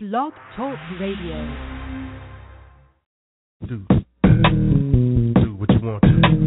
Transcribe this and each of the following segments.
Blog Talk Radio. Do, do what you want to.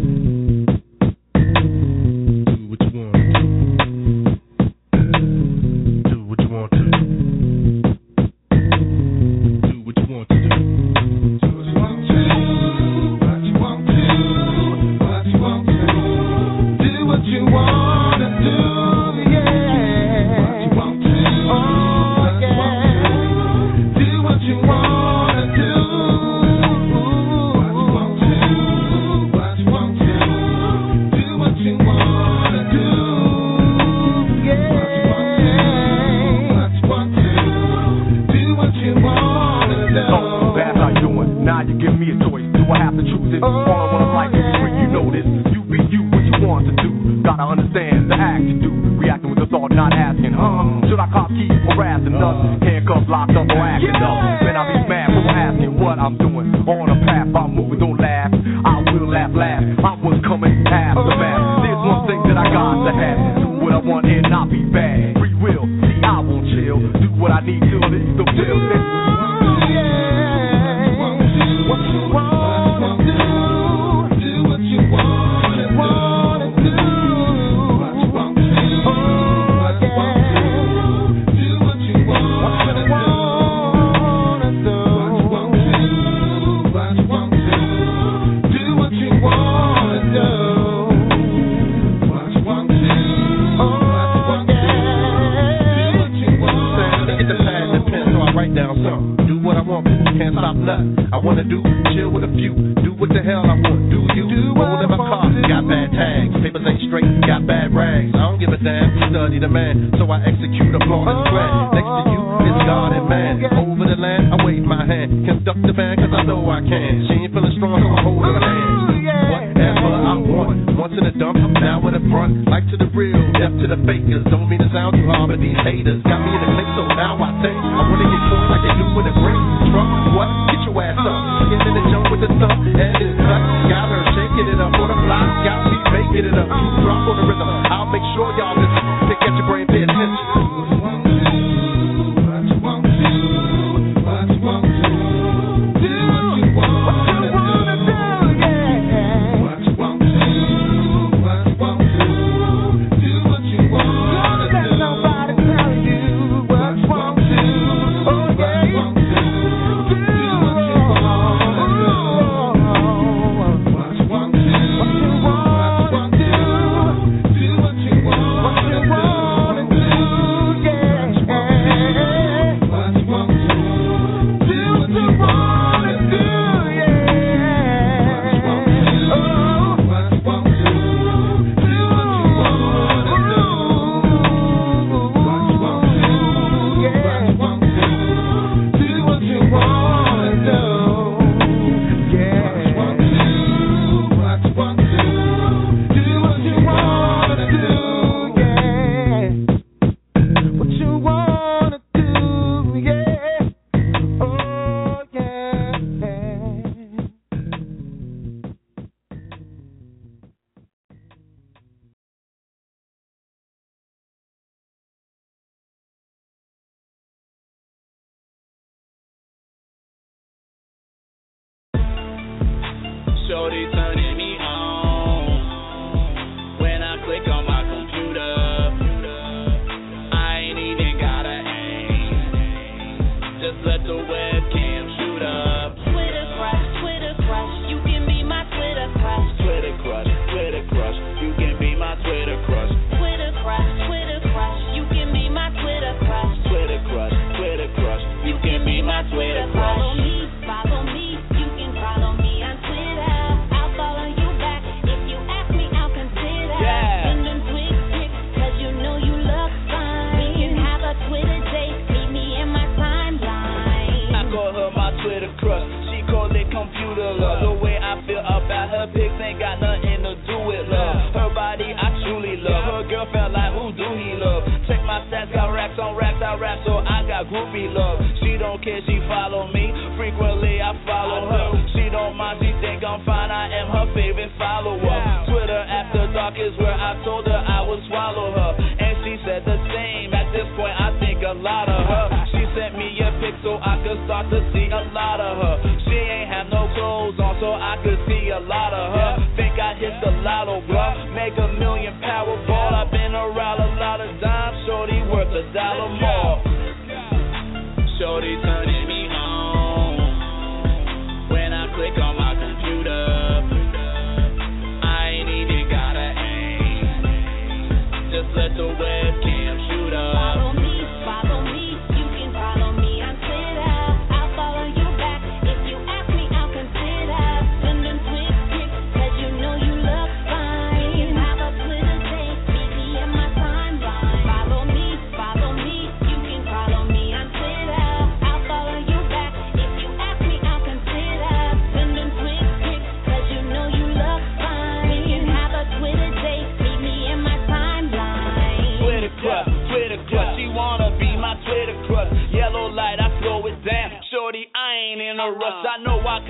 up the bag cause I know I can. She ain't feeling strong, so I hold her hand. Oh, Whatever I want, once in the dump, now in the front. Life to the real, death to the fakers. Don't mean to sound too hard, but these haters got me in the click, so now I say, I wanna get torn like they do with a great Truck, what? Get your ass up. Get in the jump with the thump and it's nut. Got her shaking it up on the fly. got me making it up. Drop on the rhythm, I'll make sure y'all listen.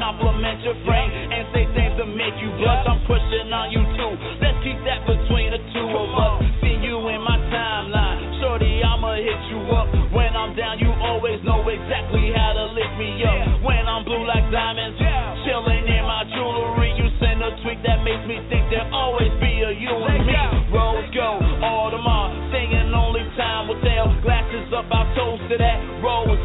Compliment your frame and say things to make you blush. I'm pushing on you too. Let's keep that between the two of us. See you in my timeline. Shorty, I'ma hit you up. When I'm down, you always know exactly how to lift me up. When I'm blue like diamonds, chilling in my jewelry. You send a tweet that makes me think there'll always be a you and me. Rose gold, Audemars, singing only time will tell. Glasses up, I'll toast to that. Rose,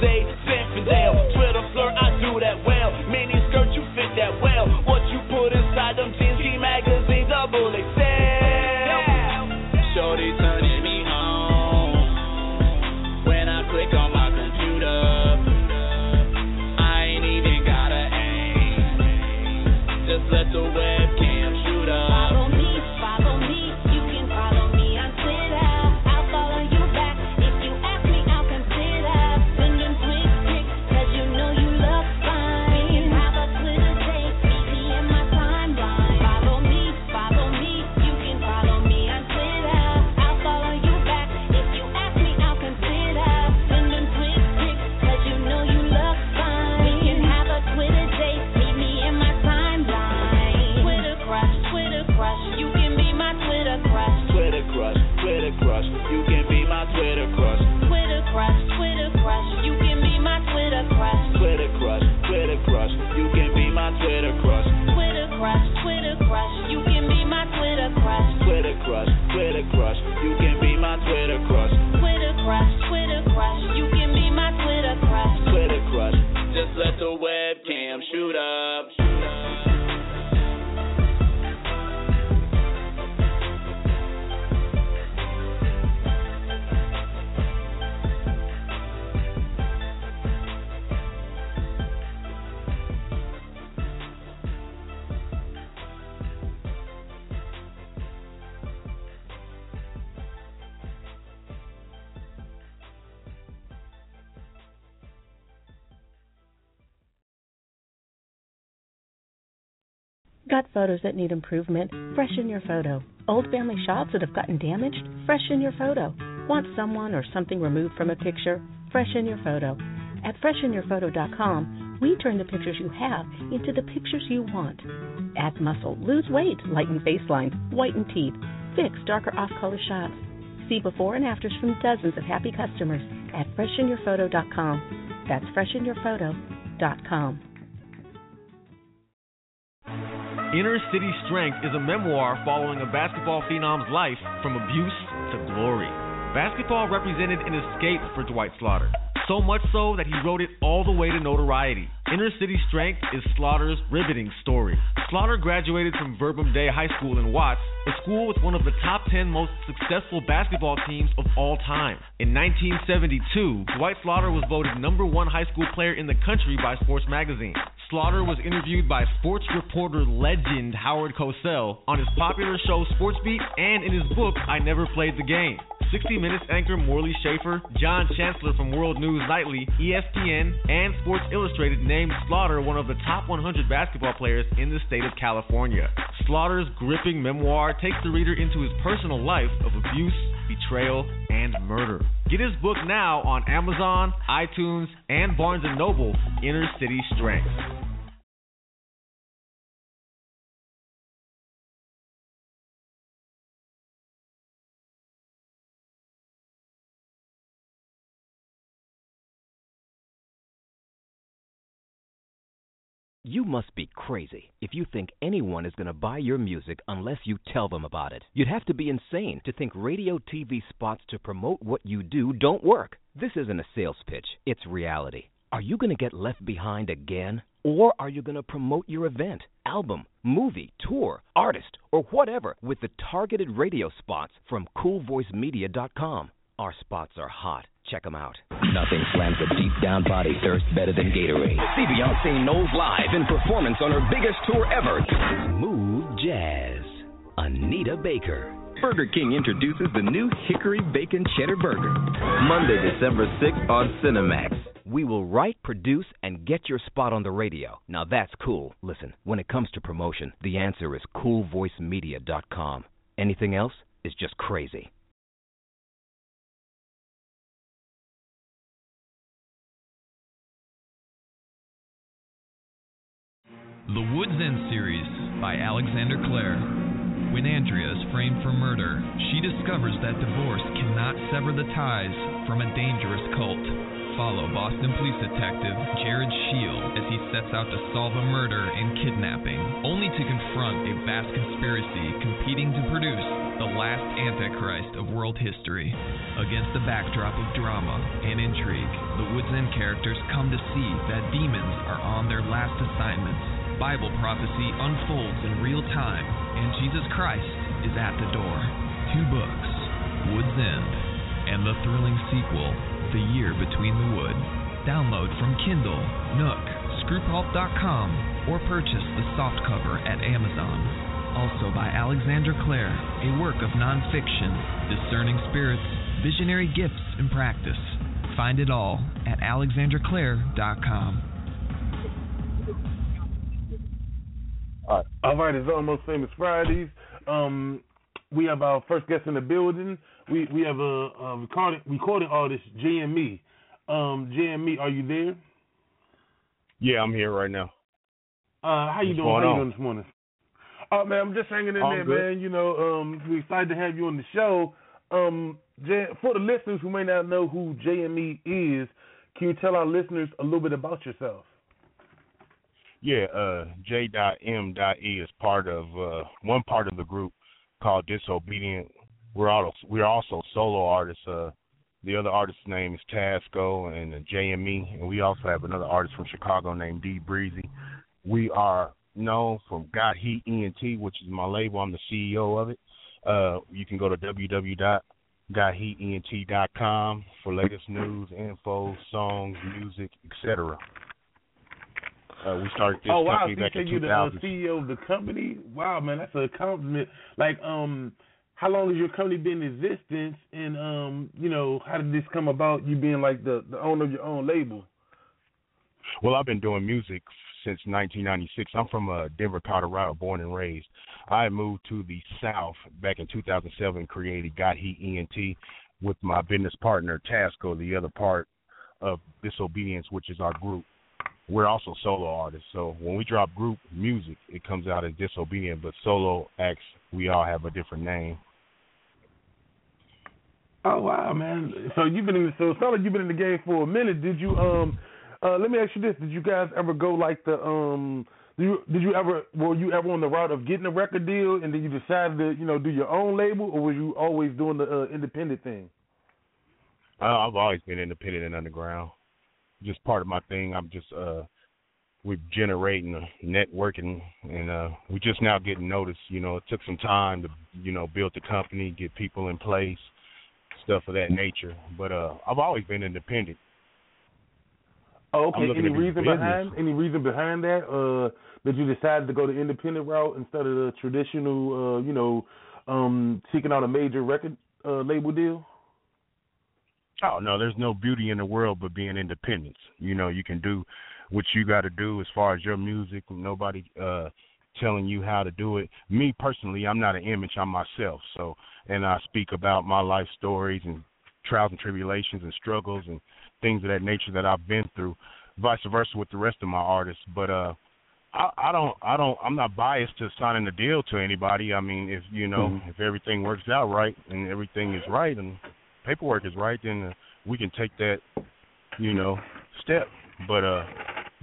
Got photos that need improvement? Freshen your photo. Old family shots that have gotten damaged? Freshen your photo. Want someone or something removed from a picture? Freshen your photo. At freshenyourphoto.com, we turn the pictures you have into the pictures you want. Add muscle, lose weight, lighten face lines, whiten teeth, fix darker off color shots. See before and afters from dozens of happy customers at freshenyourphoto.com. That's freshenyourphoto.com. Inner City Strength is a memoir following a basketball phenom's life from abuse to glory. Basketball represented an escape for Dwight Slaughter. So much so that he wrote it all the way to notoriety. Inner City Strength is Slaughter's riveting story. Slaughter graduated from Verbum Dei High School in Watts, a school with one of the top 10 most successful basketball teams of all time. In 1972, Dwight Slaughter was voted number one high school player in the country by Sports Magazine. Slaughter was interviewed by sports reporter legend Howard Cosell on his popular show Sports Beat and in his book I Never Played the Game. 60 Minutes anchor Morley Safer, John Chancellor from World News Nightly, ESPN, and Sports Illustrated named Slaughter one of the top 100 basketball players in the state of California. Slaughter's gripping memoir takes the reader into his personal life of abuse, betrayal, and murder. Get his book now on Amazon, iTunes, and Barnes & Noble, Inner City Strength. You must be crazy if you think anyone is going to buy your music unless you tell them about it. You'd have to be insane to think radio TV spots to promote what you do don't work. This isn't a sales pitch, it's reality. Are you going to get left behind again? Or are you going to promote your event, album, movie, tour, artist, or whatever with the targeted radio spots from CoolVoiceMedia.com? Our spots are hot. Check them out. Nothing slams a deep down body thirst better than Gatorade. See Beyonce Knowles live in performance on her biggest tour ever. Smooth Jazz. Anita Baker. Burger King introduces the new Hickory Bacon Cheddar Burger. Monday, December 6th on Cinemax. We will write, produce, and get your spot on the radio. Now that's cool. Listen, when it comes to promotion, the answer is coolvoicemedia.com. Anything else is just crazy. The Woods End series by Alexander Clare. When Andrea is framed for murder, she discovers that divorce cannot sever the ties from a dangerous cult. Follow Boston police detective Jared Shield as he sets out to solve a murder and kidnapping, only to confront a vast conspiracy competing to produce the last Antichrist of world history. Against the backdrop of drama and intrigue, the Woods End characters come to see that demons are on their last assignments. Bible prophecy unfolds in real time, and Jesus Christ is at the door. Two books, Woods End, and the thrilling sequel, The Year Between the Wood. Download from Kindle, Nook, Screwpulp.com, or purchase the softcover at Amazon. Also by Alexander Clare, a work of nonfiction, discerning spirits, visionary gifts, and practice. Find it all at alexanderclare.com. All right. All right, it's almost famous Fridays. Um, we have our first guest in the building. We we have a, a recording recording artist, JME. Um, JME, are you there? Yeah, I'm here right now. Uh, how you What's doing? How you doing this morning? Oh man, I'm just hanging in All there, good. man. You know, um, we're excited to have you on the show. Um, J- for the listeners who may not know who JME is, can you tell our listeners a little bit about yourself? Yeah, uh, J.M.E is part of uh, one part of the group called Disobedient. We're all we're also solo artists. Uh, the other artist's name is Tasco and JME, and we also have another artist from Chicago named D Breezy. We are known from Got Heat ENT, which is my label. I'm the CEO of it. Uh, you can go to www.gotheatent.com for latest news, info, songs, music, etc. Uh, we started this oh wow, company so you back in you're the uh, CEO of the company? Wow, man, that's a compliment. Like, um, how long has your company been in existence? And um, you know, how did this come about? You being like the the owner of your own label? Well, I've been doing music since 1996. I'm from uh, Denver, Colorado, born and raised. I moved to the South back in 2007, created Got Heat ENT with my business partner Tasco, the other part of Disobedience, which is our group. We're also solo artists, so when we drop group music, it comes out as Disobedient, but solo acts, we all have a different name. Oh wow, man! So you've been in the so it sounds like you've been in the game for a minute. Did you um? Uh, let me ask you this: Did you guys ever go like the um? Did you, did you ever were you ever on the route of getting a record deal and then you decided to you know do your own label or were you always doing the uh, independent thing? Uh, I've always been independent and underground. Just part of my thing. I'm just uh we're generating uh, networking and uh we're just now getting noticed, you know, it took some time to, you know, build the company, get people in place, stuff of that nature. But uh I've always been independent. Oh, okay. Any reason business. behind any reason behind that? Uh, that you decided to go the independent route instead of the traditional, uh, you know, um, seeking out a major record uh, label deal? Oh no, there's no beauty in the world but being independent. You know, you can do what you got to do as far as your music. Nobody uh telling you how to do it. Me personally, I'm not an image. I'm myself. So, and I speak about my life stories and trials and tribulations and struggles and things of that nature that I've been through. Vice versa with the rest of my artists. But uh, I, I don't, I don't, I'm not biased to signing a deal to anybody. I mean, if you know, Mhm. if everything works out right and everything is right and paperwork is right, then uh, we can take that, you know, step. But uh,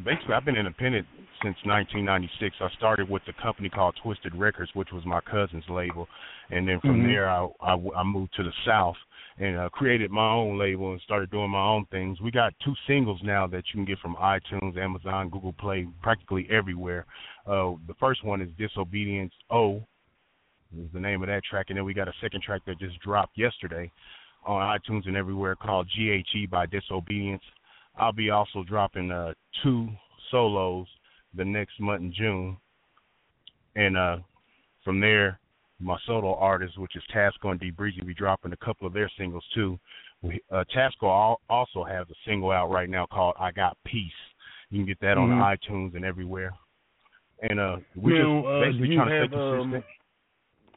basically, I've been independent since 1996. I started with a company called Twisted Records, which was my cousin's label, and then from Mhm. there I, I I moved to the South and uh, created my own label and started doing my own things. We got two singles now that you can get from iTunes, Amazon, Google Play, practically everywhere. Uh, the first one is Disobedience O, is the name of that track, and then we got a second track that just dropped yesterday on iTunes and everywhere called GHE by Disobedience. I'll be also dropping uh, two solos the next month in June, and uh, from there, my solo artist, which is Tasco and D Breezy, be dropping a couple of their singles too. We, uh, Tasco also has a single out right now called "I Got Peace." You can get that on Mhm. iTunes and everywhere. And uh, we Now, just uh, basically trying to have, stay um, consistent.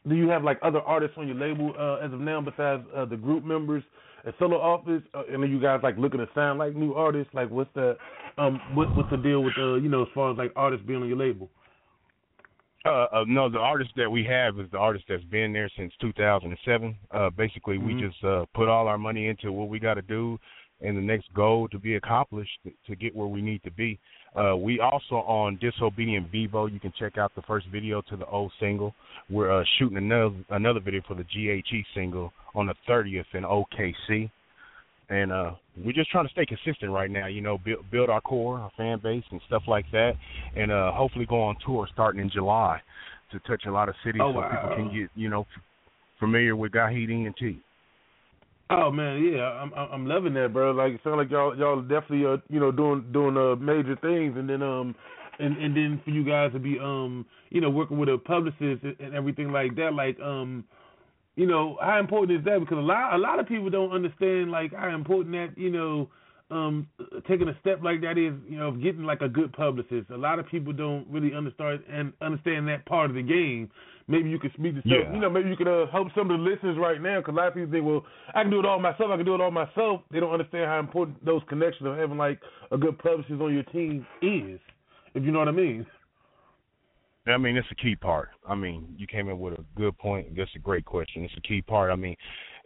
Do you have like other artists on your label uh, as of now besides uh, the group members and solo artists? Uh, and are you guys like looking to sound like new artists? Like what's the um what what's the deal with uh you know as far as like artists being on your label? Uh, uh, no, the artist that we have is the artist that's been there since 2007. Uh, basically, we Mhm. just uh, put all our money into what we got to do, and the next goal to be accomplished to, get where we need to be. Uh, we also on Disobedient Vevo. You can check out the first video to the old single. We're uh, shooting another another video for the GHE single on the 30th in OKC. And uh, we're just trying to stay consistent right now, you know, build, build our core, our fan base, and stuff like that, and uh, hopefully go on tour starting in July to touch a lot of cities Oh, so people can get, you know, familiar with Got Heat ENT. Oh man, yeah, I'm I'm loving that, bro. Like it sounds like y'all y'all definitely uh you know doing doing uh major things, and then um and and then for you guys to be um you know working with a publicist and and everything like that, like um you know how important is that? Because a lot a lot of people don't understand like how important that you know um taking a step like that is you know of getting like a good publicist. A lot of people don't really understand and understand that part of the game. Maybe you could speak to some, Yeah. you know, maybe you could uh, help some of the listeners right now because a lot of people think, well, I can do it all myself. I can do it all myself. They don't understand how important those connections of having like a good publicist on your team is, if you know what I mean. I mean, it's a key part. I mean, you came in with a good point. That's a great question. It's a key part. I mean,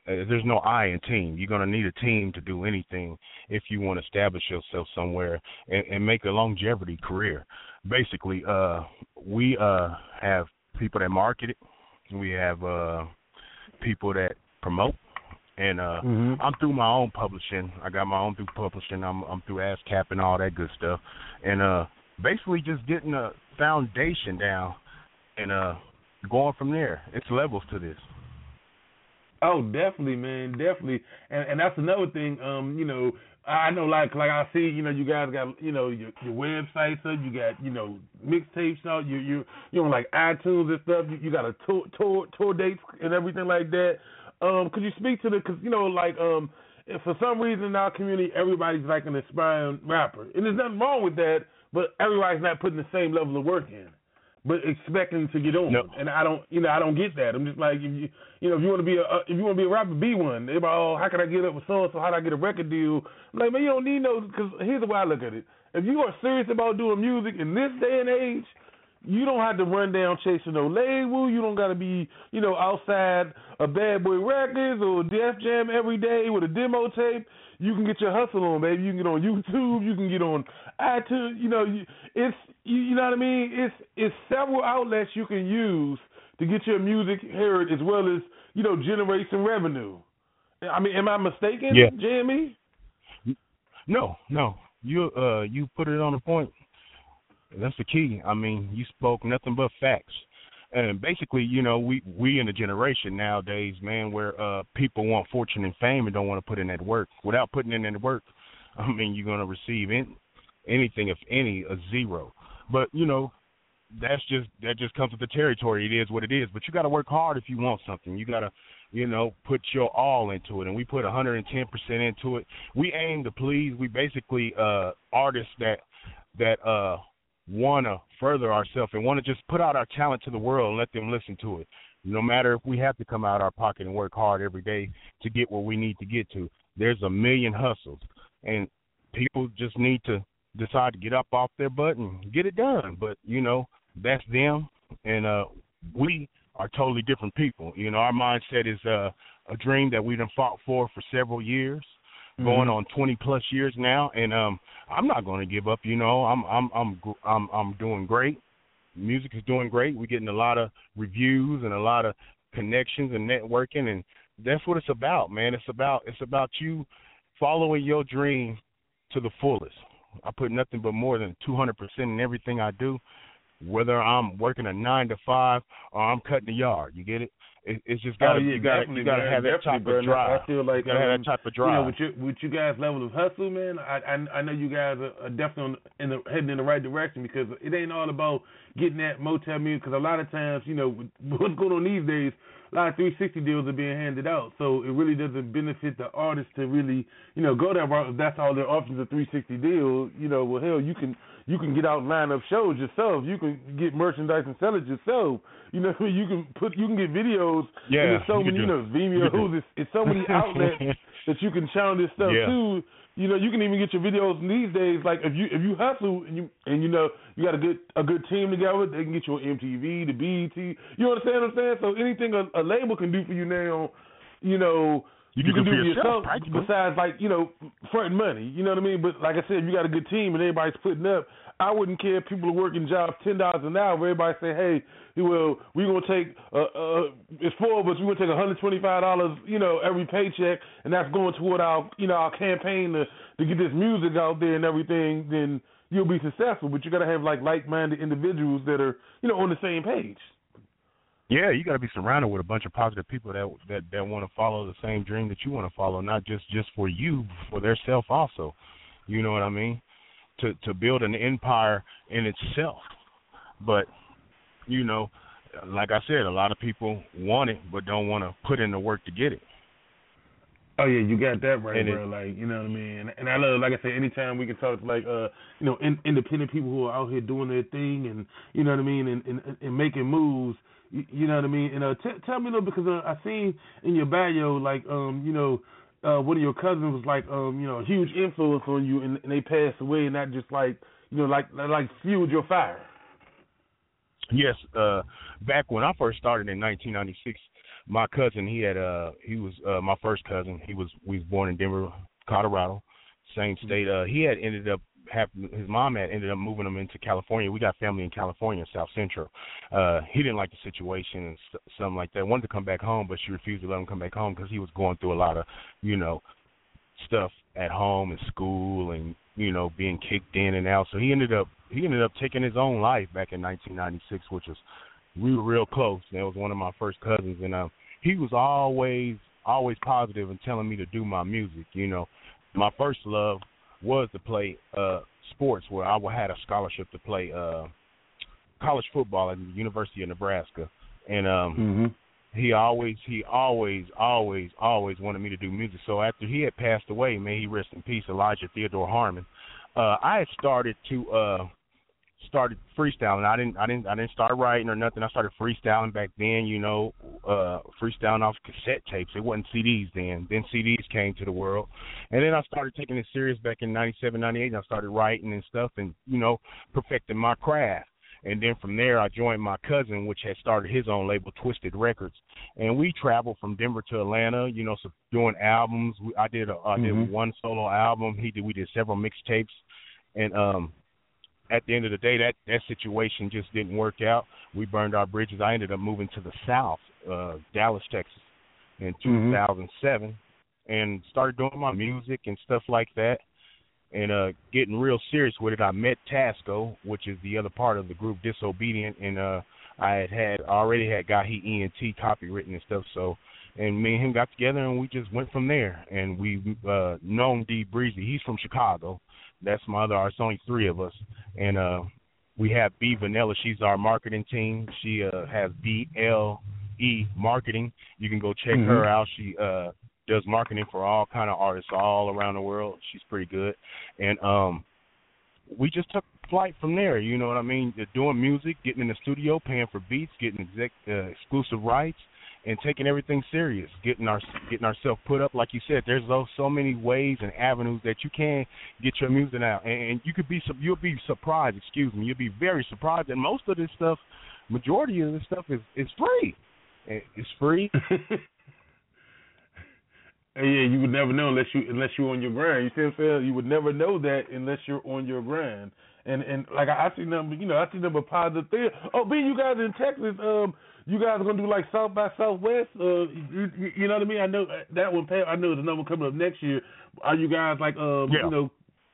there's no I in team. You're going to need a team to do anything if you want to establish yourself somewhere and, and make a longevity career. Basically, uh, we uh, have people that market it. We have uh, people that promote. And uh Mhm. I'm through my own publishing. I got my own through publishing. I'm I'm through ASCAP and all that good stuff. And uh basically just getting a foundation down and uh going from there. It's levels to this. Oh, definitely, man, definitely, and and that's another thing. Um, you know, I know, like like I see, you know, you guys got you know your your websites up, you got you know mixtapes out, you you you on like iTunes and stuff. You, you got a tour tour tour dates and everything like that. Um, could you speak to the? Cause you know, like um, for some reason in our community everybody's like an aspiring rapper, and there's nothing wrong with that, but everybody's not putting the same level of work in but expecting to get on. No. And I don't, you know, I don't get that. I'm just like, if you, you know, if you want to be a, uh, if you want to be a rapper, be one. Everybody, oh, how can I get up with so and so? How do I get a record deal? I'm like, man, you don't need no. Because here's the way I look at it: if you are serious about doing music in this day and age, you don't have to run down chasing no label. You don't got to be, you know, outside a Bad Boy Records or Def Jam every day with a demo tape. You can get your hustle on, baby. You can get on YouTube. You can get on iTunes. You know, you, it's you, you know what I mean. It's it's several outlets you can use to get your music heard as well as you know generate some revenue. I mean, am I mistaken, Yeah. Jamie? No, no. You uh you put it on the point. That's the key. I mean, you spoke nothing but facts. And basically, you know, we we in a generation nowadays, man, where uh people want fortune and fame and don't want to put in that work. Without putting in that work, I mean, you're gonna receive in, anything, if any, a zero. But you know, that's just that just comes with the territory. It is what it is. But you got to work hard if you want something. You got to, you know, put your all into it. And we put 110% into it. We aim to please. We basically uh artists that that uh want to further ourselves and want to just put out our talent to the world and let them listen to it. No matter if we have to come out of our pocket and work hard every day to get where we need to get to. There's a million hustles, and people just need to decide to get up off their butt and get it done. But you know, that's them, and uh, we are totally different people. You know, our mindset is uh, a dream that we done fought for for several years, going Mhm. on 20 plus years now, and um, I'm not going to give up. You know, I'm I'm I'm I'm I'm doing great. Music is doing great. We're getting a lot of reviews and a lot of connections and networking, and that's what it's about, man. It's about it's about you following your dream to the fullest. I put nothing but more than 200% in everything I do, whether I'm working a nine to five or I'm cutting the yard. You get it? It it's just got oh, to yeah, you got to definitely, you got to man, have that type bro. of drive. I feel like you got to have um, that type of You know, drive. with your with you guys' level of hustle, man. I I, I know you guys are, definitely on, in the heading in the right direction because it ain't all about getting that motel music. Because a lot of times, you know, what's going on these days, a lot of 360 deals are being handed out. So it really doesn't benefit the artist to really, you know, go that route. If that's all their options, a 360 deal. You know, well, hell, you can you can get out and line up shows yourself. You can get merchandise and sell it yourself. You know, you can put you can get videos. Yeah, there's so you many, you know, Vimeo, you can do- Who's it's, it's so many outlets that you can channel this stuff Yeah. to. You know, you can even get your videos these days. Like if you if you hustle and you and you know you got a good a good team together, they can get you on MTV, the BET. You understand what I'm saying? So anything a, a label can do for you now, you know, You you, can do for yourself, yourself. Besides, like you know, fronting money. You know what I mean? But like I said, if you got a good team and everybody's putting up. I wouldn't care if people are working jobs ten dollars an hour. Everybody say, "Hey, well, we're gonna take uh, uh, it's four of us. We're gonna take one hundred twenty five dollars, you know, every paycheck, and that's going toward our, you know, our campaign to to get this music out there and everything." Then you'll be successful. But you gotta have like like minded individuals that are, you know, on the same page. Yeah, you got to be surrounded with a bunch of positive people that that that want to follow the same dream that you want to follow, not just just for you, for their self also. You know what I mean? To to build an empire in itself. But you know, like I said, a lot of people want it but don't want to put in the work to get it. Oh yeah, you got that right, And it- bro. Like you know what I mean. And, and I love, like I said, anytime we can talk to like uh you know in, independent people who are out here doing their thing and you know what I mean and and, and making moves. You, you know what I mean. And uh, t- tell me a little because uh, I seen in your bio like um you know uh one of your cousins was like um you know a huge influence on you and, and they passed away and that just like you know like like fueled your fire. Yes, uh back when I first started in 1996, my cousin, he had uh he was uh my first cousin. He was we was born in Denver, Colorado, same state. Uh he had ended up have his mom had ended up moving him into California. We got family in California, South Central. Uh he didn't like the situation and st- something like that. Wanted to come back home, but she refused to let him come back home because he was going through a lot of, you know, stuff at home and school and you know being kicked in and out. So he ended up he ended up taking his own life back in 1996, which was we were real close. That was one of my first cousins, and um, he was always always positive and telling me to do my music. You know, my first love was to play uh sports, where I had a scholarship to play uh college football at the University of Nebraska, and um Mm-hmm. he always he always always always wanted me to do music so after he had passed away may he rest in peace elijah theodore harmon uh i had started to uh started freestyling i didn't i didn't i didn't start writing or nothing i started freestyling back then you know uh freestyling off cassette tapes it wasn't cds then then cds came to the world and then i started taking it serious back in ninety seven ninety eight and i started writing and stuff and you know perfecting my craft and then from there, I joined my cousin, which had started his own label, Twisted Records, and we traveled from Denver to Atlanta. You know, so doing albums. We, I did a, I did one solo album. He did. We did several mixtapes, and um, at the end of the day, that that situation just didn't work out. We burned our bridges. I ended up moving to the South, uh, Dallas, Texas, in Mhm. 2007, and started doing my music and stuff like that and uh getting real serious with it i met tasco which is the other part of the group disobedient and uh i had had already had got heat ent copywritten and stuff so and me and him got together and we just went from there. And we uh known d breezy. He's from chicago. That's my other it's only three of us. And uh we have b vanilla. She's our marketing team. She uh has b l e marketing. You can go check Mhm. her out. She uh does marketing for all kind of artists all around the world. She's pretty good, and um, we just took flight from there. You know what I mean? Doing music, getting in the studio, paying for beats, getting exec, uh, exclusive rights, and taking everything serious. Getting our getting ourselves put up, like you said. There's so so many ways and avenues that you can get your music out, and, and you could be you'll be surprised. Excuse me, you'll be very surprised that most of this stuff, majority of this stuff is is free. It's free. Yeah, you would never know unless you unless you're on your grind. You see what I'm saying? You would never know that unless you're on your grind. And and like I, I see number, you know, I see number positive thing. Oh, being you guys in Texas, um, you guys are gonna do like South by Southwest. Uh, you, you, know what I mean? I know that one. I know the number coming up next year. Are you guys like, um, Yeah. you know,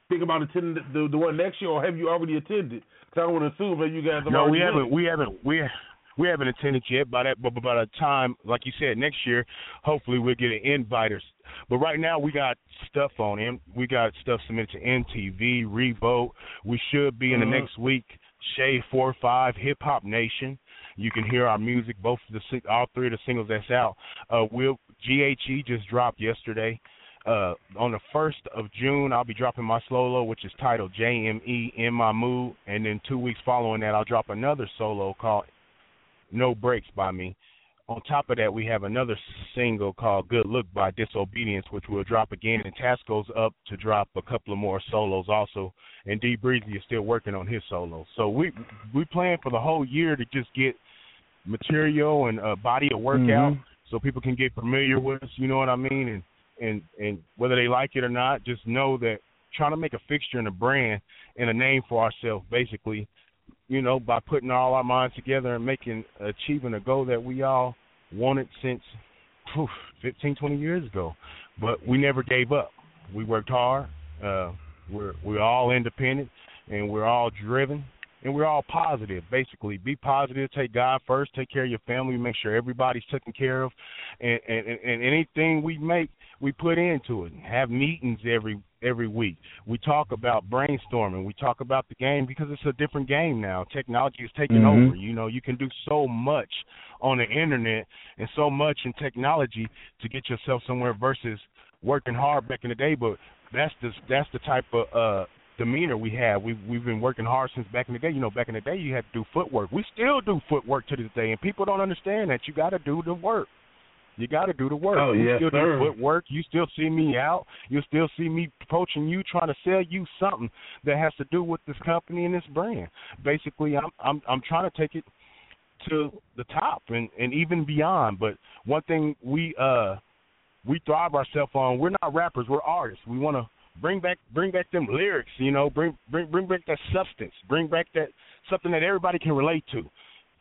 think about attending the, the the one next year, or have you already attended? Because I don't want to assume that you guys have No, we haven't. We haven't. We we haven't attended yet. By that, but by the time, like you said, next year, hopefully we'll get an invite. Or, but right now we got stuff on him. We got stuff submitted to MTV, Revolt. We should be in the Uh-huh. next week. Shade Four Five, Hip Hop Nation. You can hear our music, both of the all three of the singles that's out. Uh, Will GHE just dropped yesterday. Uh, on the first of June, I'll be dropping my solo, which is titled JME in My Mood, and then two weeks following that, I'll drop another solo called No Breaks by me. On top of that, we have another single called Good Look by Disobedience, which will drop again. And Tasco's up to drop a couple of more solos also. And D Breezy is still working on his solo. So we we plan for the whole year to just get material and a body of work out Mhm. so people can get familiar with us, you know what I mean? And and and whether they like it or not, just know that trying to make a fixture and a brand and a name for ourselves basically, you know, by putting all our minds together and making achieving a goal that we all wanted since phew, 15, 20 years ago. But we never gave up. We worked hard. Uh we're we're all independent and we're all driven and we're all positive. Basically, be positive. Take God first. Take care of your family. Make sure everybody's taken care of, and and, and anything we make, we put into it. Have meetings every every week. We talk about brainstorming. We talk about the game because it's a different game now. Technology is taking Mhm. over. You know, you can do so much on the internet and so much in technology to get yourself somewhere versus working hard back in the day. But that's the that's the type of uh demeanor we have. We've we've been working hard since back in the day. You know, back in the day you had to do footwork. We still do footwork to this day, and people don't understand that you got to do the work. You got to do the work. Oh, you yes, still sir. do footwork. You still see me out. You still see me approaching you, trying to sell you something that has to do with this company and this brand. Basically, I'm I'm I'm trying to take it to the top and and even beyond. But one thing we uh we thrive ourselves on. We're not rappers. We're artists. We want to bring back bring back them lyrics. You know, bring bring bring back that substance. Bring back that something that everybody can relate to.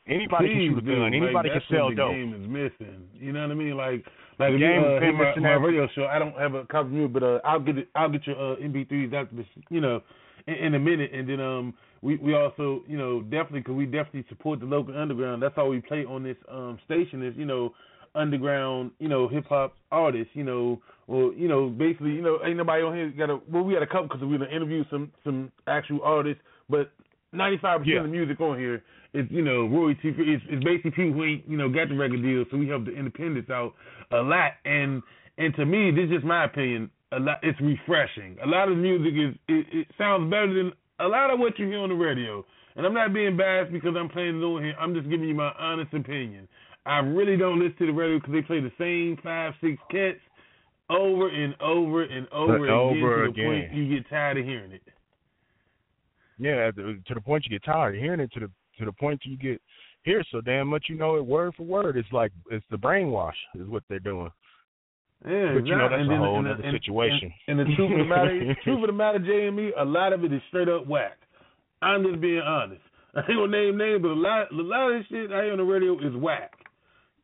Anybody can Please shoot a gun. Anybody like, can that's sell dope. game is missing. You know what I mean? Like, like The game uh, been my, my radio show. I don't have a copy of you, but uh, I'll get it. I'll get your uh, MP3s after this. You know, in, in a minute, and then um, we we also you know definitely because we definitely support the local underground. That's all we play on this um station is you know underground you know hip hop artists. You know, or you know basically you know ain't nobody on here got a well we got a couple because we're gonna interview some some actual artists, but ninety five percent of the music on here is you know royalty free. It's, it's basically people who ain't you know got the record deal, so we help the independents out a lot. And and to me, this is just my opinion. A lot, it's refreshing. A lot of the music is it, it sounds better than a lot of what you hear on the radio. And I'm not being biased because I'm playing it on here. I'm just giving you my honest opinion. I really don't listen to the radio because they play the same five, six cats over and over and over again Over to the point you get tired of hearing it. Yeah, to to the point you get tired of hearing it. To the to the point you get hear so damn much you know it word for word. It's like it's the brainwash is what they're doing. Yeah, But you know that's And a whole and- other and- situation. And, and the truth of the matter, truth of the matter, JME, a lot of it is straight up whack. I'm just being honest. I ain't gonna name names, but a lot, a lot of this shit I hear on the radio is whack.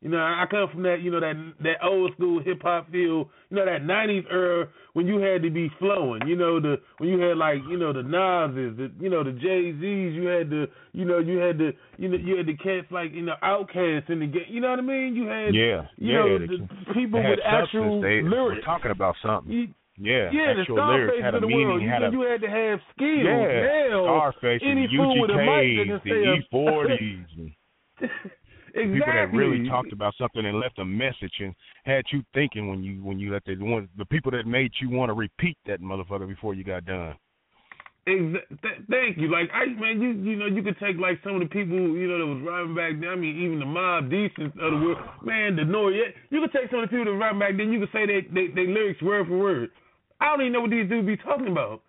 You know, I come from that, you know, that that old school hip hop feel, you know, that '90s era when you had to be flowing. You know, the when you had like, you know, the Nas's, the you know, the Jay Z's. You had the, you know, you had the, you know, you had the cats like, you know, Outkast in the game. You know what I mean? You had, Yeah, you yeah. know, they- the people with actual. They lyrics. talking about something. You- yeah, yeah, the actual lyrics Scarface had a the meaning. world. You, had a you had to have skills. yeah, Hell, Scarface, any the fool with a mic that can the say a- E40s. exactly. People that really talked about something and left a message and had you thinking when you when you let the ones the people that made you want to repeat that motherfucker before you got done. Exa- th- thank you. Like I man, you you know you could take like some of the people you know that was riding back then. I mean, even the mob decent of the world, man, the noise. You could take some of the people that was riding back then. You could say they they, they lyrics word for word. I don't even know what these dudes be talking about.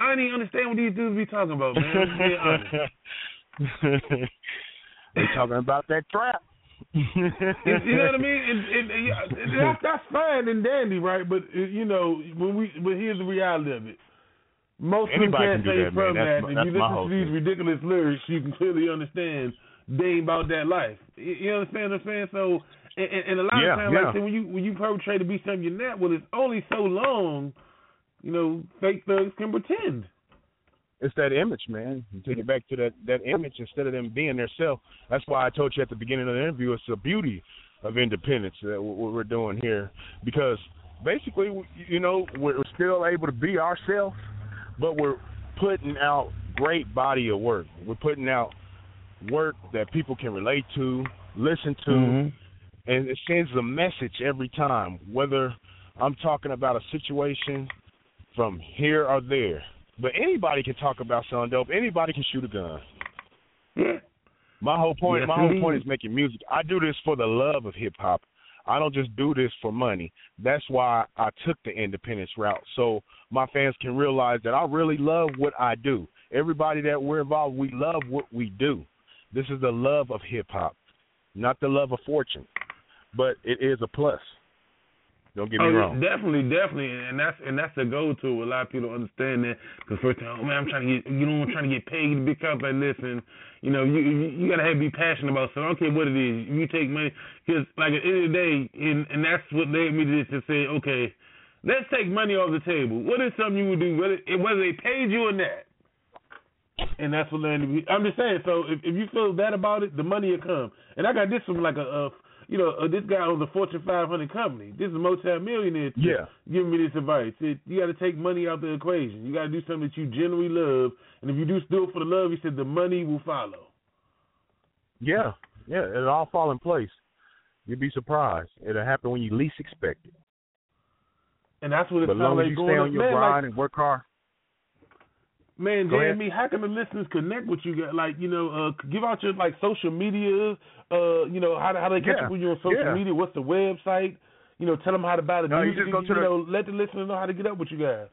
I don't even understand what these dudes be talking about, man. I'm just being honest. they talking about that trap. you know what I mean? And, and, and, yeah, that's that's fine and dandy, right? But uh, you know, when we but here's the reality of it. Most people can't can say that, from. That. If that's you listen to these thing. ridiculous lyrics, you can clearly understand they ain't about that life. You you understand what I'm saying? So, and, and and a lot Yeah, of times, yeah. like I said, when you when you portray to be something you're not, well, it's only so long. You know, fake thugs can pretend. It's that image, man. You take it back to that that image instead of them being their self. That's why I told you at the beginning of the interview, it's the beauty of independence that what what we're doing here, because basically, you know, we're still able to be ourselves, but we're putting out great body of work. We're putting out work that people can relate to, listen to, mm-hmm. and it sends a message every time. Whether I'm talking about a situation from here or there, but anybody can talk about selling dope. Anybody can shoot a gun. My whole point, my whole point is making music. I do this for the love of hip hop. I don't just do this for money. That's why I took the independence route, so my fans can realize that I really love what I do. Everybody that we're involved, we love what we do. This is the love of hip hop, not the love of fortune, but it is a plus. Don't get me oh, wrong. Definitely, definitely, and that's and that's the go-to. A lot of people understand that because first time, oh man, I'm trying to get, you know, I'm trying to get paid to become like listen, you know, you you, you gotta have be passionate about something. I don't care what it is. You take money because, like at the end of the day, and and that's what led me to to say, okay, let's take money off the table. What is something you would do, whether whether they paid you or not? And that's what landed me. I'm just saying. So if, if you feel that about it, the money will come. And I got this from like a, a you know, uh, this guy owns a Fortune 500 company. This is a multi-millionaire. Yeah. Giving me this advice. It, you got to take money out the equation. You got to do something that you genuinely love. And if you do do it for the love, he said the money will follow. Yeah, yeah, it'll all fall in place. You'd be surprised. It'll happen when you least expect it. And that's what it But long like as you stay on your grind like, and work hard. Man, Go ahead. Jamie, how can the listeners connect with you? Like, you know, uh, give out your like social media. Uh, you know, how how they catch Yeah, up with you on social yeah. media? What's the website? You know, tell them how to buy the No, you just go and, to you the- know, let the listeners know how to get up with you guys.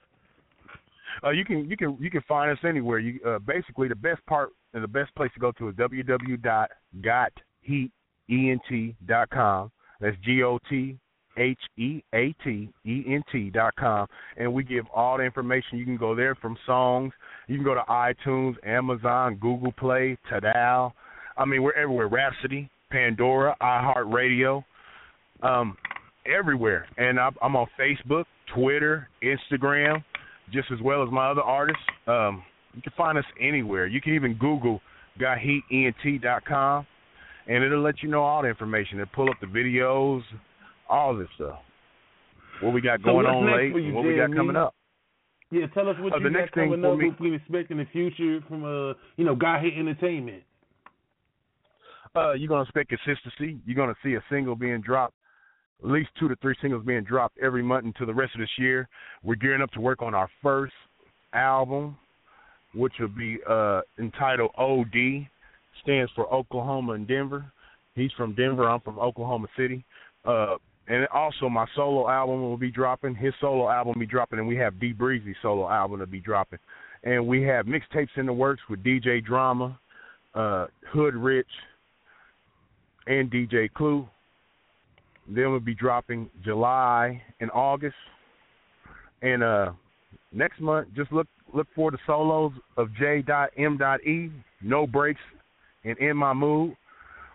Uh, you can you can you can find us anywhere. You uh, basically the best part and the best place to go to is www.gotheatent.com. That's G O T H E A T E N T dot com, and we give all the information. You can go there from songs. You can go to iTunes, Amazon, Google Play, Tidal. I mean, we're everywhere. Rhapsody, Pandora, iHeartRadio, um, everywhere. And I'm, I'm on Facebook, Twitter, Instagram, just as well as my other artists. Um, you can find us anywhere. You can even Google GotHeatENT.com, and it'll let you know all the information. It'll pull up the videos, all this stuff. What we got So going on late, you, what we got coming up. Yeah, tell us what Uh, you the got next thing coming for up. me- What we expect in the future from uh, you know, Got Heat Entertainment. uh, you're gonna expect consistency. You're gonna see a single being dropped, at least two to three singles being dropped every month until the rest of this year. We're gearing up to work on our first album, which will be uh, entitled OD, stands for Oklahoma and Denver. He's from Denver. I'm from Oklahoma City. Uh, and also my solo album will be dropping. His solo album will be dropping, and we have D Breezy solo album to be dropping. And we have mixtapes in the works with DJ Drama, uh, Hood Rich, and DJ Clue. Then we'll be dropping July and August. And uh next month just look look for the solos of J.M.E, No Breaks and In My Mood.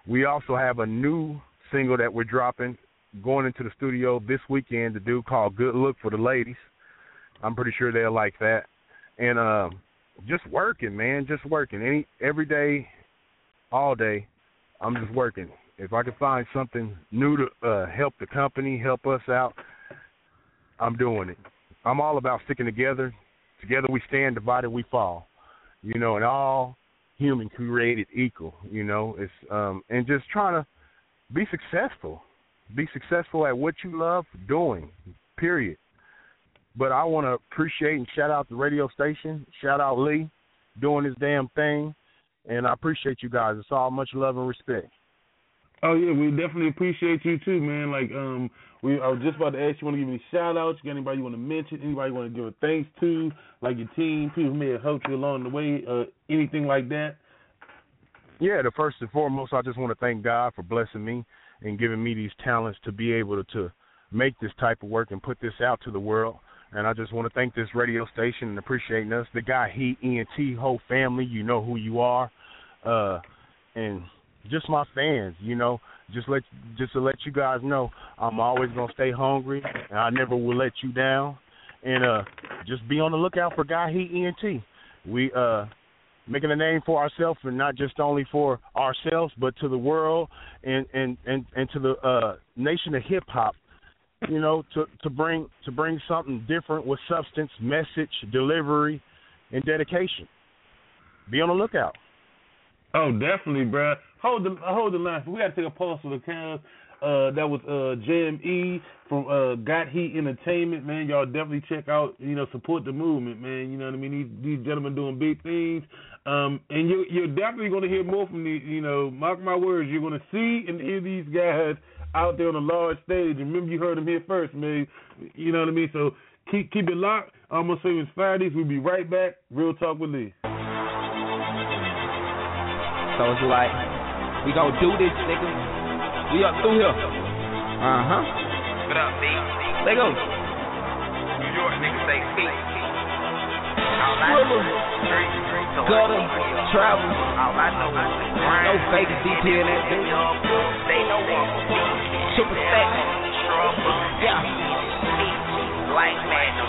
We also have a new single that we're dropping going into the studio this weekend to do called Good Look for the Ladies. I'm pretty sure they'll like that. And um just working, man, just working. Any every day, all day, I'm just working. If I can find something new to uh, help the company, help us out, I'm doing it. I'm all about sticking together. Together we stand, divided we fall. You know, and all human created equal. You know, it's um and just trying to be successful. Be successful at what you love doing. Period. But I want to appreciate and shout out the radio station. Shout out Lee doing his damn thing. And I appreciate you guys. It's all much love and respect. Oh yeah, we definitely appreciate you too, man. Like um, we I was just about to ask you want to give any shout outs? You got anybody you want to mention? Anybody you want to give a thanks to? Like your team, people who may have helped you along the way, uh, anything like that? Yeah, the first and foremost, I just want to thank God for blessing me and giving me these talents to be able to, to make this type of work and put this out to the world. And I just want to thank this radio station and appreciating us. The Got Heat ENT whole family, you know who you are. Uh and just my fans, you know, just let just to let you guys know, I'm always gonna stay hungry and I never will let you down. And uh just be on the lookout for Got Heat ENT. We uh making a name for ourselves and not just only for ourselves but to the world and and and, and to the uh nation of hip hop you know to to bring to bring something different with substance message delivery and dedication be on the lookout Oh, definitely, bruh. Hold the hold the line. We got to take a pause for the count. Uh, that was uh JME from uh Got Heat Entertainment, man. Y'all definitely check out, you know, support the movement, man. You know what I mean? These, these gentlemen doing big things. Um, and you you're definitely gonna hear more from these. You know, mark my words, you're gonna see and hear these guys out there on a large stage. And remember, you heard them here first, man. You know what I mean? So keep keep it locked. I'm gonna say it's Fridays. We'll be right back. Real talk with Lee. So it's like, we gonna do this, nigga. We up through here. Uh huh. What up, B? Let go. New York niggas say feet. All I know Thriller. is street, street, so I Gutter. Travel. All I know is the grind. No fake DP in that bitch. They know I'm a beat. Super stack. Yeah. Like man, the.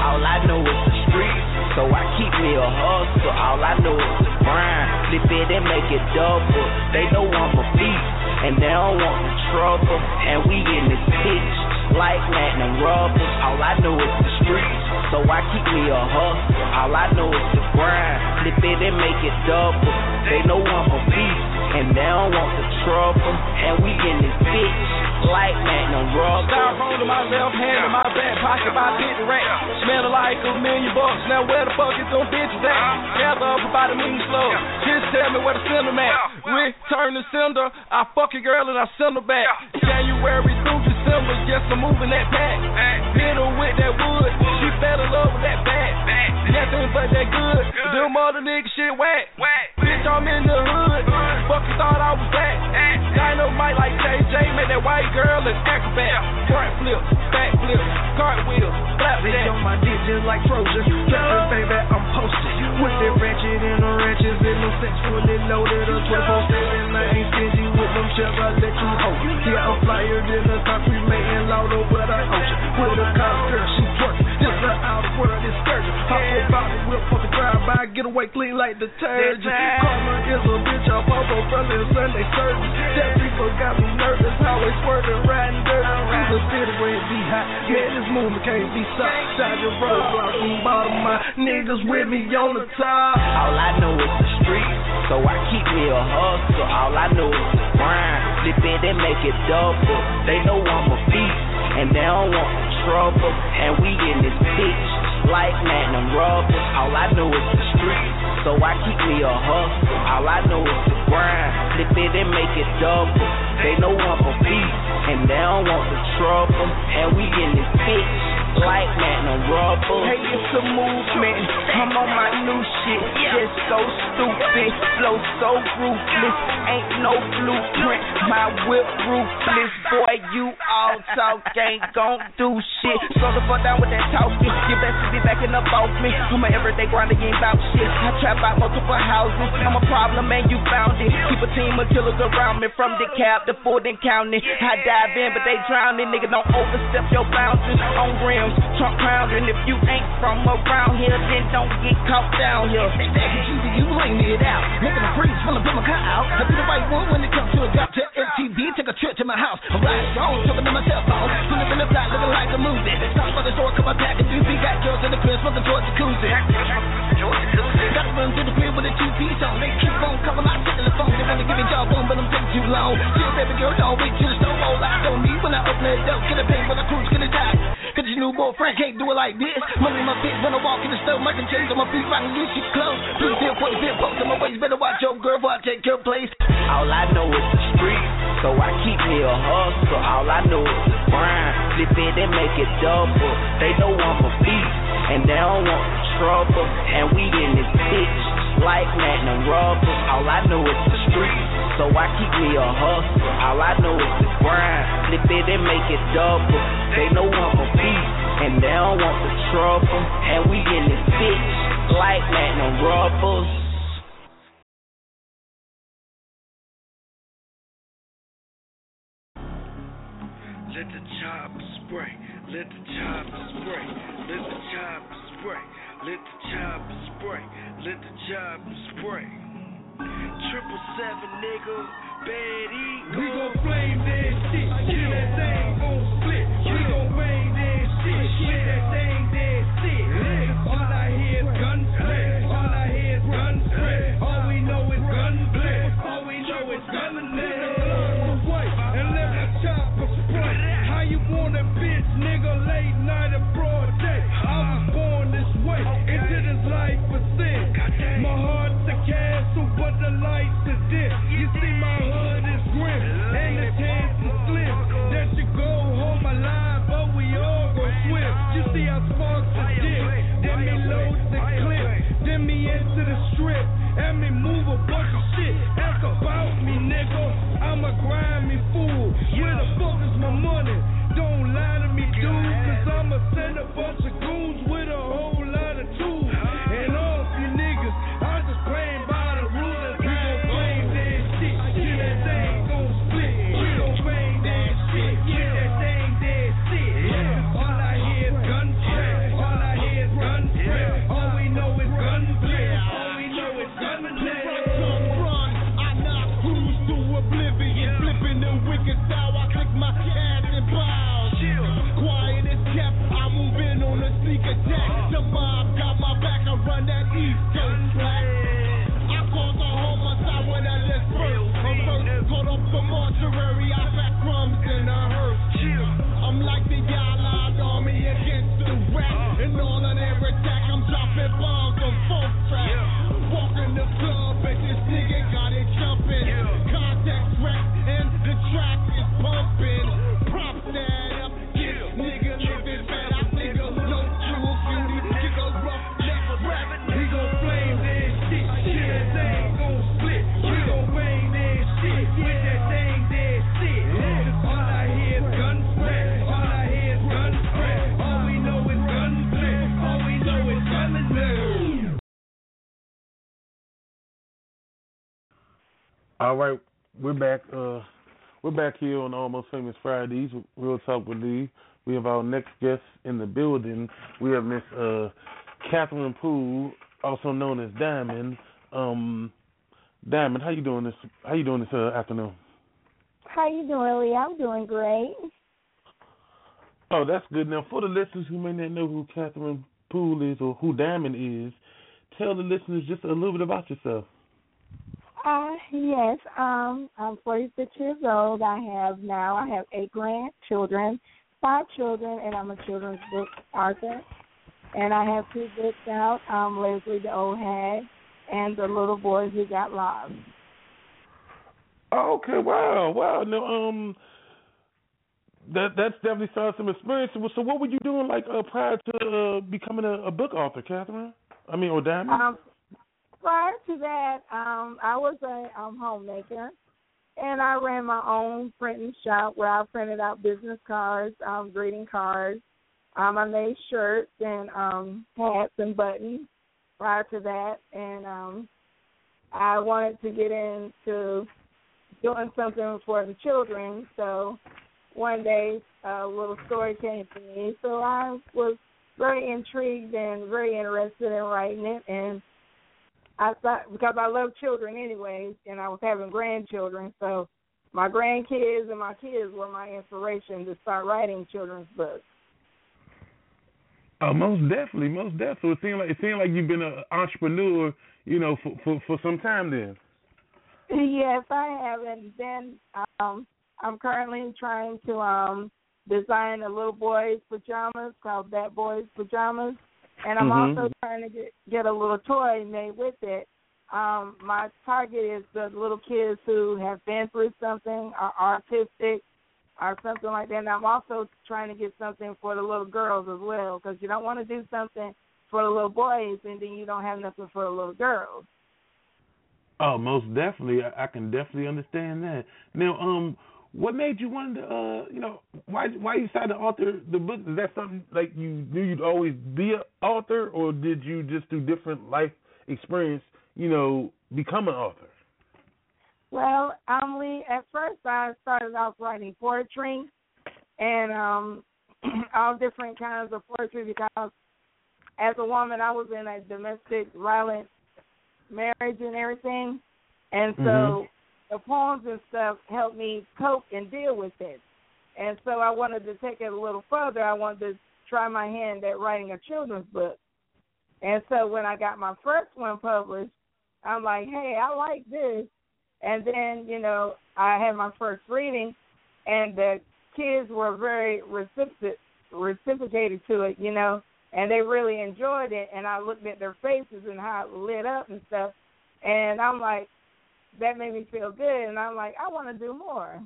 All I know is the streets, so I keep me a hustle. All I know is the grind. Flip it and make it double. They know I'm a beast, and they don't want the trouble. And we in this bitch like platinum rubbers. All I know is the streets, so I keep me a hustle. All I know is the grind. Flip it and make it double. They know I'm a beast, and they don't want the trouble. And we in this bitch like platinum rubbers. Styrofoam to my left hand, in my back pocket, my big rack. Smell like a million bucks. Now where the fuck is them bitches at? Gather up about a million slow. Just tell me where the sender at. Return the sender. I fuck a girl and I send her back. January through December, yes I'm moving that pack. Hit her with that wood. She fell in love with that bat. Nothing but that good. Them other niggas shit whack. Bitch, I'm in the hood. Fuck you thought I was back. Dynamite like JJ, made that white girl an acrobat. Front flip, back flip, cartwheel, flap They that. on my dick just like Trojan. Drippin', baby, I'm posted. With the ratchet and the wrenches them six fully loaded. A 12 7 I ain't stingy with them I let you hold. Yeah, I'm flyer than a concrete making louder with an ocean. With a cop girl, she twerking. This a out of world excursion. Hop on body, whip for the drive by, get away clean like detergent. Karma is a bitch, I'm Sunday and Sunday service. That people got me nervous, how they swerving, riding dirt. The city where it be hot. Yeah, this movement can't be stopped. Side your roadblocks and bottom my niggas with me on the top. All I know is the streets, so I keep me a hustle. All I know is the grind. Flip it and make it double. They know I'm a beast, and they don't want the trouble. And we in this bitch like platinum rubbers. All I know is the streets, so I keep me a hustle. All I know is the grind. Flip it and make it double. They know I'm a beast, and they don't want the trouble. And we in this bitch like platinum rubbers. Hey, it's a movement. I'm on my new shit. Just so stupid. Flow so ruthless. Ain't no blueprint. My whip ruthless. Boy, you all talk ain't gon' do shit. So the fuck down with that talking. You best to be backing up off me. I'm an everyday grinder, ain't bout shit. I trap out multiple houses. I'm a problem and you found it. Keep a team of killers around me. From the cap to Ford and County. I dive in, but they drowning. Nigga, don't overstep your boundaries. On rims, trunk pounding. If you ain't from around here, then don't get caught down here. Stay back and you, you laying it out. Making a freeze, wanna put my car out. I be the right one when it comes to a drop to MTV. Take a trip to my house. I'm riding strong, talking to my cell phone. Still living the flat, looking like a movie. Stop by the store, come my pack and do Got girls in the crib, smoking George Jacuzzi. Gotta run to the crib with a two piece on. They keep on calling my in the phone. They wanna give me job on, but I'm taking too long. Still, baby girl, don't wait till the stove all I don't need when I open that door. Get a pain when I cruise, get a die. Cause your new boyfriend can't do it like this. Money in my feet when I walk in the store. My chains on my feet, rocking new shit clothes. Blue bill, point bill, post on my waist. Better watch your girl before I take your place. All I know is the streets, so I keep me a hustle. All I know is the grind. Flip it and make it double. They know I'm a beast, and they don't want the trouble. And we in this bitch like platinum rubbers. All I know is the streets, so I keep me a hustle. All I know is the grind, flip it and make it double. They know I'm a beast, and they don't want the trouble. And we in this bitch like platinum rubbers. Let the chopper spray, let the chopper spray, let the chopper spray, let the chopper spray, let the chopper spray. Triple seven nigga, bad All right, we're back. Uh, we're back here on Almost Famous Fridays. Real Talk with Lee. We have our next guest in the building. We have Miss uh, Catherine Poole, also known as Diamond. Um, Diamond, how you doing this? How you doing this uh, afternoon? How you doing, Lee? I'm doing great. Oh, that's good. Now, for the listeners who may not know who Catherine Poole is or who Diamond is, tell the listeners just a little bit about yourself. Uh, yes, um, I'm 46 years old. I have now, I have eight grandchildren, five children, and I'm a children's book author. And I have two books out, um, Leslie the Old Hag and The Little Boys Who Got Lost. Okay, wow, wow. Now, um, that that's definitely sounds some experience. So, what were you doing like uh, prior to uh, becoming a, a book author, Catherine? I mean, or Diamond? Um, prior to that, um, I was a um, homemaker, and I ran my own printing shop where I printed out business cards, um, greeting cards. Um, I made shirts and um, hats and buttons prior to that, and um, I wanted to get into doing something for the children. So one day, a little story came to me, so I was very intrigued and very interested in writing it, and I thought because I love children anyways, and I was having grandchildren, so my grandkids and my kids were my inspiration to start writing children's books. Oh, most definitely, most definitely. It seemed like it seemed like you've been an entrepreneur, you know, for for, for some time then. Yes, I have, and then um, I'm currently trying to um, design a little boy's pajamas called That Boy's Pajamas, and I'm Mhm. also trying to get get a little toy made with it. Um, my target is the little kids who have been through something, are artistic, or something like that. And I'm also trying to get something for the little girls as well, because you don't want to do something for the little boys and then you don't have nothing for the little girls. Oh, most definitely. I, I can definitely understand that. Now, um, what made you want to, uh, you know, why why you decided to author the book? Is that something like you knew you'd always be an author, or did you just through different life experience, you know, become an author? Well, um, Lee, at first I started off writing poetry and um all different kinds of poetry because as a woman I was in a domestic violence marriage and everything. And so Mhm. The poems and stuff helped me cope and deal with it. And so I wanted to take it a little further. I wanted to try my hand at writing a children's book. And so when I got my first one published, I'm like, hey, I like this. And then, you know, I had my first reading, and the kids were very recipro- reciprocated to it, you know, and they really enjoyed it. And I looked at their faces and how it lit up and stuff. And I'm like, that made me feel good. And I'm like, I want to do more.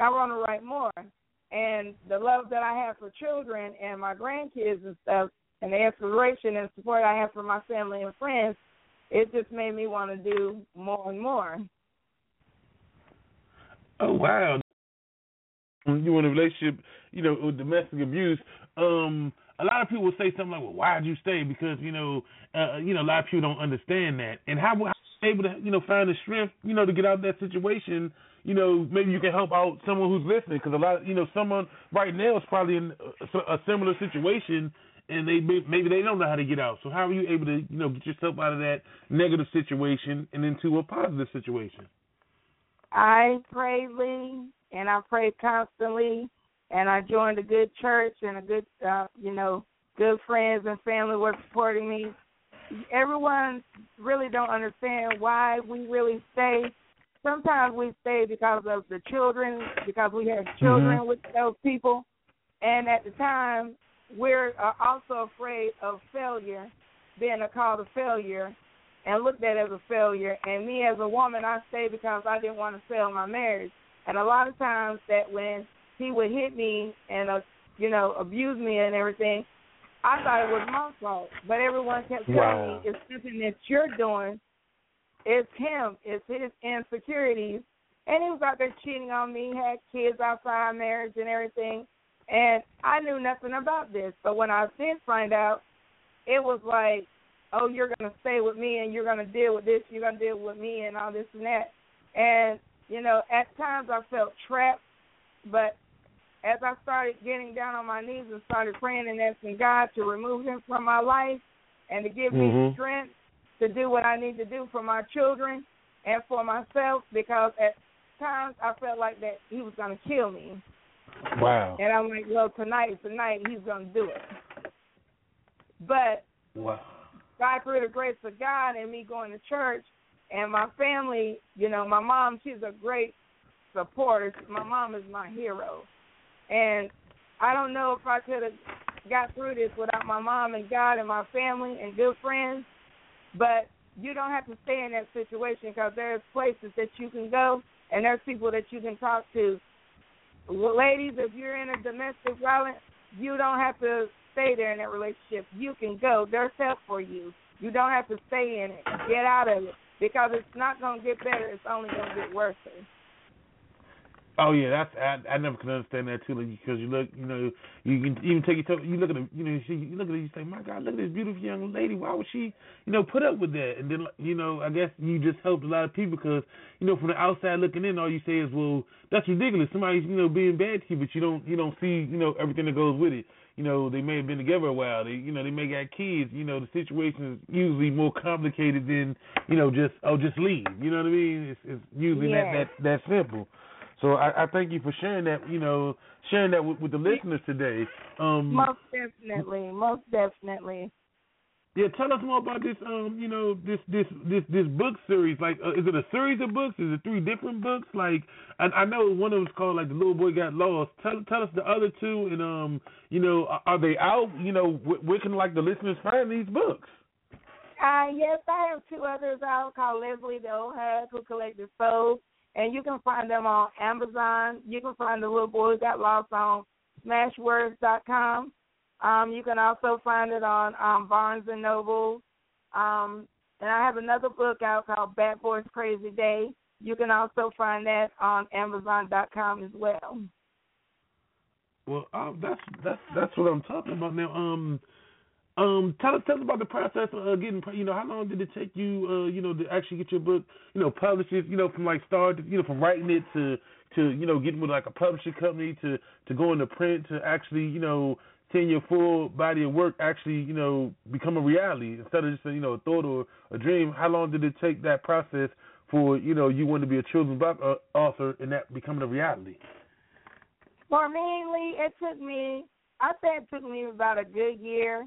I want to write more. And the love that I have for children and my grandkids and stuff, and the inspiration and support I have for my family and friends, it just made me want to do more and more. Oh wow. You in a relationship, you know, with domestic abuse. Um, a lot of people say something like, "Well, why'd you stay?" Because you know, uh, you know, a lot of people don't understand that. And how how able to, you know, find the strength, you know, to get out of that situation? You know, maybe you can help out someone who's listening because a lot, you know, someone right now is probably in a, a similar situation, and they maybe they don't know how to get out. So how are you able to, you know, get yourself out of that negative situation and into a positive situation? I pray, Lee, and I pray constantly, and I joined a good church and a good, uh, you know, good friends and family were supporting me. Everyone really don't understand why we really stay. Sometimes we stay because of the children, because we have children Mhm. with those people, and at the time we're uh, also afraid of failure, being a call to failure, and looked at as a failure. And me as a woman, I stayed because I didn't want to fail my marriage. And a lot of times that when he would hit me and uh, you know abuse me and everything, I thought it was my fault. But everyone kept telling Wow. me it's something that you're doing. It's him. It's his insecurities. And he was out there cheating on me, had kids outside marriage and everything. And I knew nothing about this. But when I did find out, it was like, oh, you're going to stay with me and you're going to deal with this, you're going to deal with me and all this and that. And, you know, at times I felt trapped. But as I started getting down on my knees and started praying and asking God to remove him from my life and to give me Mhm. strength to do what I need to do for my children and for myself because at times I felt like that he was going to kill me. Wow. And I'm like, well, tonight the he's going to do it. But Wow. by through the grace of God and me going to church and my family, you know, my mom, she's a great supporter. My mom is my hero. And I don't know if I could have got through this without my mom and God and my family and good friends. But you don't have to stay in that situation because there's places that you can go and there's people that you can talk to. Ladies, if you're in a domestic violence, you don't have to stay there in that relationship. You can go. There's help for you. You don't have to stay in it. Get out of it because it's not going to get better. It's only going to get worse. Oh yeah, that's I, I never could understand that too, like, because you look, you know, you can even take it to you look at the, you know, you, you look at it, you say, my God, look at this beautiful young lady. Why would she, you know, put up with that? And then, you know, I guess you just helped a lot of people because, you know, from the outside looking in, all you say is, well, that's ridiculous. Somebody's, you know, being bad to you, but you don't, you don't see, you know, everything that goes with it. You know, they may have been together a while. They, you know, they may got kids. You know, the situation is usually more complicated than, you know, just oh, just leave. You know what I mean? It's, it's usually Yes. that that that simple. So I, I thank you for sharing that. You know, sharing that with, with the listeners today. Um, Most definitely. Most definitely. yeah, tell us more about this. Um, you know, this this this this book series. Like, uh, is it a series of books? Is it three different books? Like, I, I know one of them's called like the little boy got lost. Tell tell us the other two, and um, you know, are, are they out? You know, where, where can like the listeners find these books? Uh, yes, I have two others out called Leslie the Old Hag Who Collected Souls, and you can find them on Amazon. You can find the Little Boy Who Got Lost on SmashWords.com. Um, you can also find it on um, Barnes and Noble, um, and I have another book out called Bad Boys Crazy Day. You can also find that on Amazon.com as well. Well, uh, that's that's that's what I'm talking about now. Um, um, tell us tell us about the process of uh, getting. You know, how long did it take you? Uh, you know, to actually get your book. You know, published. You know, from like start. You know, from writing it to to you know getting with like a publishing company to to go into print to actually you know seeing your full body of work actually you know become a reality instead of just a, you know a thought or a dream. How long did it take that process for you know you want to be a children's book uh, author and that becoming a reality? Me, Lee, it took me. I say it took me about a good year,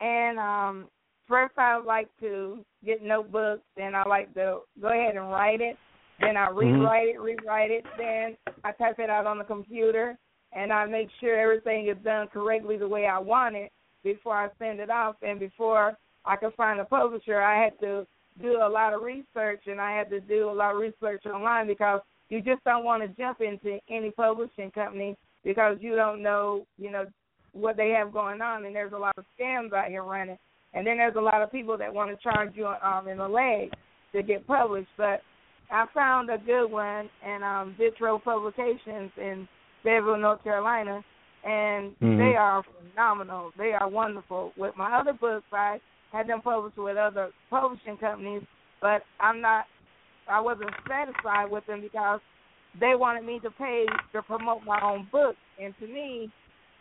and um, first I like to get notebooks, and I like to go ahead and write it. Then I rewrite it, rewrite it. Then I type it out on the computer, and I make sure everything is done correctly the way I want it before I send it off. And before I could find a publisher, I had to do a lot of research, and I had to do a lot of research online because you just don't want to jump into any publishing company because you don't know, you know, what they have going on, and there's a lot of scams out here running. And then there's a lot of people that want to charge you um, in the leg to get published. But I found a good one in um, Vitro Publications in Fayetteville, North Carolina, and Mhm. they are phenomenal. They are wonderful. With my other books, I had them published with other publishing companies, but I'm not. I wasn't satisfied with them because they wanted me to pay to promote my own book, and to me,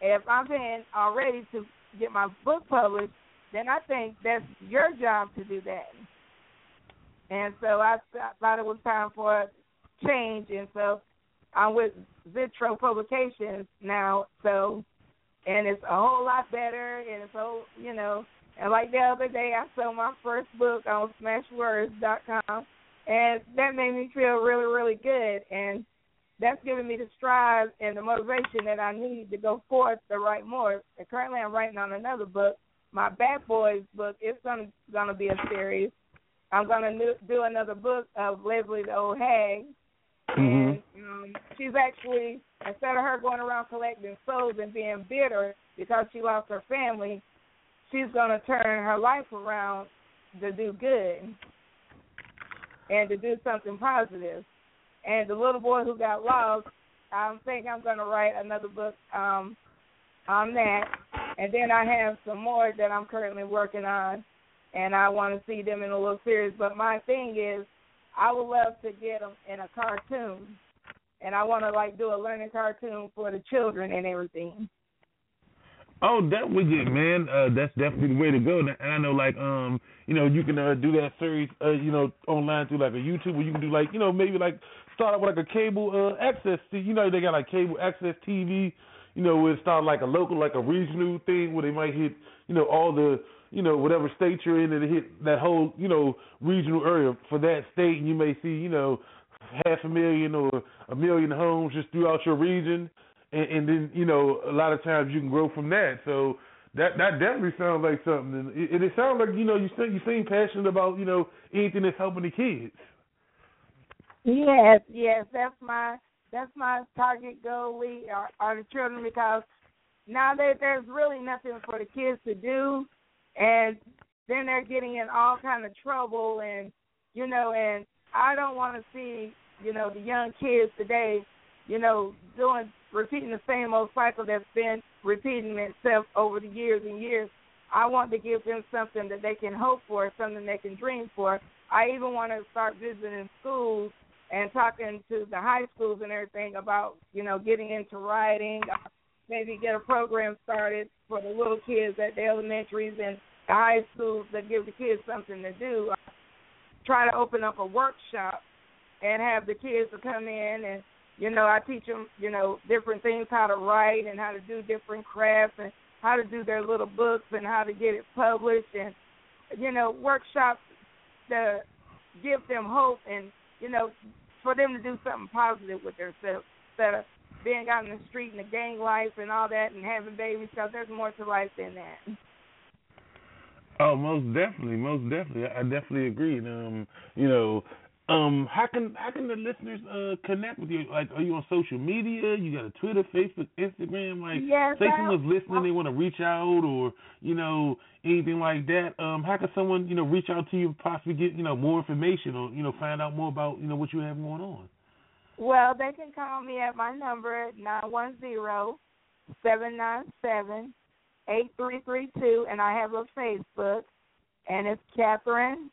if I'm paying already to get my book published, then I think that's your job to do that. And so I, I thought it was time for change, and so I'm with Vitro Publications now. So, and it's a whole lot better, and so you know. And like the other day, I sold my first book on SmashWords.com, and that made me feel really, really good. And that's given me the strive and the motivation that I need to go forth to write more. And currently, I'm writing on another book. My Bad Boys book is gonna gonna be a series. I'm gonna do, do another book of Leslie the Old Hag, and um, she's actually instead of her going around collecting souls and being bitter because she lost her family, she's gonna turn her life around to do good and to do something positive. And the little boy who got lost, I think I'm gonna write another book um on that. And then I have some more that I'm currently working on, and I want to see them in a little series. But my thing is, I would love to get them in a cartoon, and I want to like do a learning cartoon for the children and everything. Oh, definitely good, man. Uh, that's definitely the way to go. And I know, like, um, you know, you can uh, do that series, uh, you know, online through like a YouTube, or you can do like, you know, maybe like start with like a cable uh, access. You know, they got like cable access TV. You know, where it start like a local, like a regional thing where they might hit, you know, all the, you know, whatever state you're in, and hit that whole, you know, regional area for that state, and you may see, you know, half a million or a million homes just throughout your region and, and then you know a lot of times you can grow from that. So that that definitely sounds like something, and it, it sounds like you know you you seem passionate about you know anything that's helping the kids. Yes, yes, that's my that's my target goal. We are, are the children because now that there's really nothing for the kids to do, and then they're getting in all kind of trouble, and you know, and I don't want to see you know the young kids today, you know, doing repeating the same old cycle that's been repeating itself over the years and years. I want to give them something that they can hope for, something they can dream for. I even want to start visiting schools and talking to the high schools and everything about, you know, getting into writing, maybe get a program started for the little kids at the elementaries and the high schools that give the kids something to do. Try to open up a workshop and have the kids to come in and you know I teach them you know different things how to write and how to do different crafts and how to do their little books and how to get it published and you know workshops to give them hope and you know for them to do something positive with themselves instead of being out in the street and the gang life and all that and having babies because there's more to life than that. Oh, most definitely, most definitely. I definitely agree. Um, you know, um, how can how can the listeners uh connect with you? Like, are you on social media? You got a Twitter, Facebook, Instagram? Like, Yes, say someone's listening, they want to reach out, or you know anything like that. Um, how can someone you know reach out to you, possibly get you know more information, or you know find out more about you know what you have going on? Well, they can call me at my number nine one zero seven nine seven eight three three two, and I have a Facebook, and it's Catherine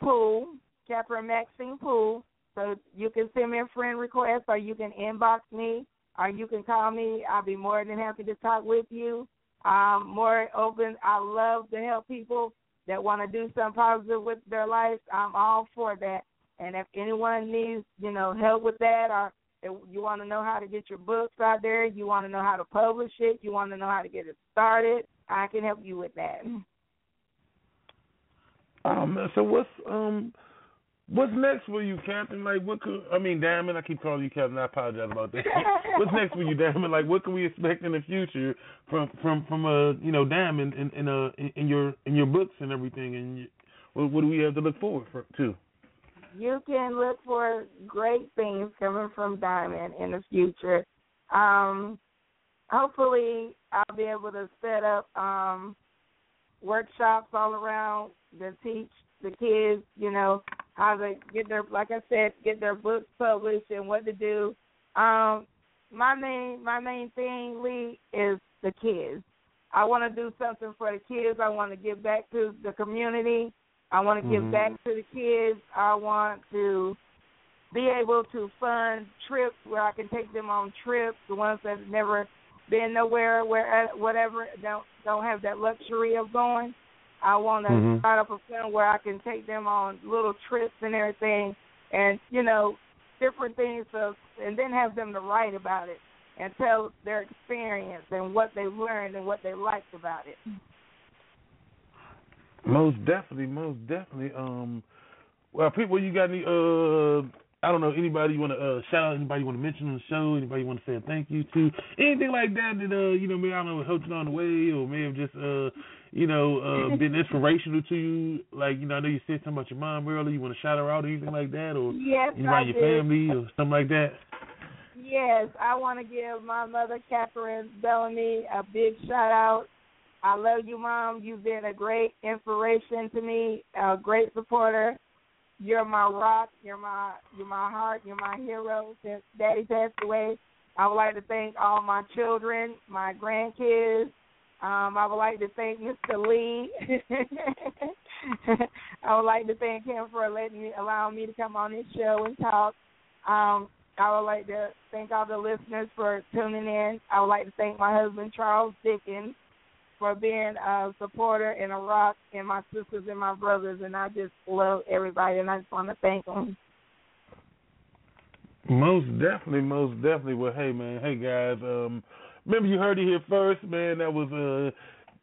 Poole, Catherine Maxine Poole. So you can send me a friend request, or you can inbox me, or you can call me. I'll be more than happy to talk with you. I'm more open. I love to help people that want to do something positive with their life. I'm all for that. And if anyone needs, you know, help with that, or you want to know how to get your books out there, you want to know how to publish it, you want to know how to get it started, I can help you with that. Um, so what's um, what's next for you, Captain? Like, what could I mean, Diamond? I keep calling you Captain. I apologize about that. what's next for you, Diamond? Like, what can we expect in the future from from from uh you know Diamond in in uh in, in your in your books and everything? And you, what, what do we have to look forward for, to? You can look for great things coming from Diamond in the future. Um, hopefully, I'll be able to set up um, workshops all around to teach the kids, you know, how to get their, like I said, get their books published and what to do. Um, my main, my main thing, Lee, is the kids. I want to do something for the kids. I want to give back to the community. I want to give Mhm. back to the kids. I want to be able to fund trips where I can take them on trips. The ones that have never been nowhere, where whatever don't don't have that luxury of going. I want to Mhm. start up a fund where I can take them on little trips and everything, and you know, different things. Of, and then have them to write about it and tell their experience and what they learned and what they liked about it. Most definitely, most definitely. Um, well, people, you got any? Uh, I don't know. Anybody you want to uh, shout out? Anybody you want to mention on the show? Anybody you want to say a thank you to? Anything like that that uh, you know, maybe I don't know, helped you on the way, or may have just uh, you know, uh, been inspirational to you. Like you know, I know you said something about your mom earlier. You want to shout her out, or anything like that, or Yes, anybody I in your family, or something like that. Yes, I want to give my mother, Catherine Bellamy, a big shout out. I love you, Mom. You've been a great inspiration to me, a great supporter. You're my rock. You're my you're my heart. You're my hero. Since Daddy passed away, I would like to thank all my children, my grandkids. Um, I would like to thank Mr. Lee. I would like to thank him for letting me, allowing me to come on his show and talk. Um, I would like to thank all the listeners for tuning in. I would like to thank my husband Charles Dickens for being a supporter and a rock, and my sisters and my brothers. And I just love everybody, and I just want to thank them. Most definitely, most definitely. Well, hey man, hey guys. Um, remember you heard it here first, man. That was uh,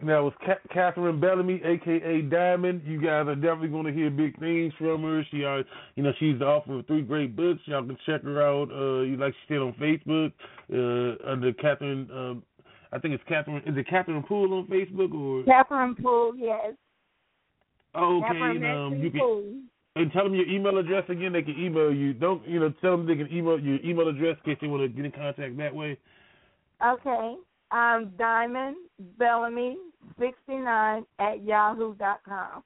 that was Ca- Catherine Bellamy, aka Diamond. You guys are definitely going to hear big things from her. She are, you know, she's the author of three great books. Y'all can check her out. Uh, you like she said on Facebook uh, under Catherine. Um, I think it's Catherine. Is it Catherine Poole on Facebook or? Catherine Poole, yes. Oh, okay. Catherine and, um, you can Poole. and tell them your email address again. They can email you. Don't you know? Tell them they can email your email address in case they want to get in contact that way. Okay. Um, Diamond Bellamy sixty nine at yahoo dot com.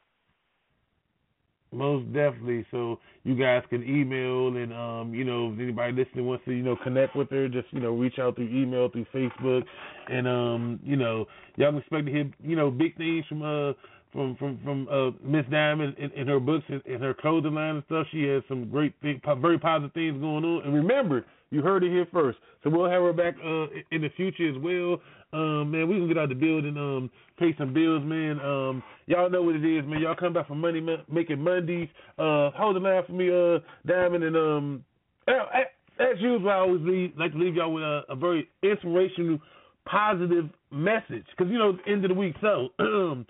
Most definitely. So you guys can email and um, you know, if anybody listening wants to, you know, connect with her, just, you know, reach out through email, through Facebook and um, you know, y'all can expect to hear, you know, big things from uh from from from uh Miss Diamond in, in her books and, and her clothing line and stuff. She has some great thing, po- very positive things going on. And remember, you heard it here first. So we'll have her back uh in the future as well. Um, man, we can get out the building, um, pay some bills, man. Um, y'all know what it is, man. Y'all come back for Monday ma- making Mondays. Uh, hold the line for me, uh, Diamond, and um, as, as usual, I always leave, like to leave y'all with a, a very inspirational, positive message. Cause you know, it's the end of the week, so.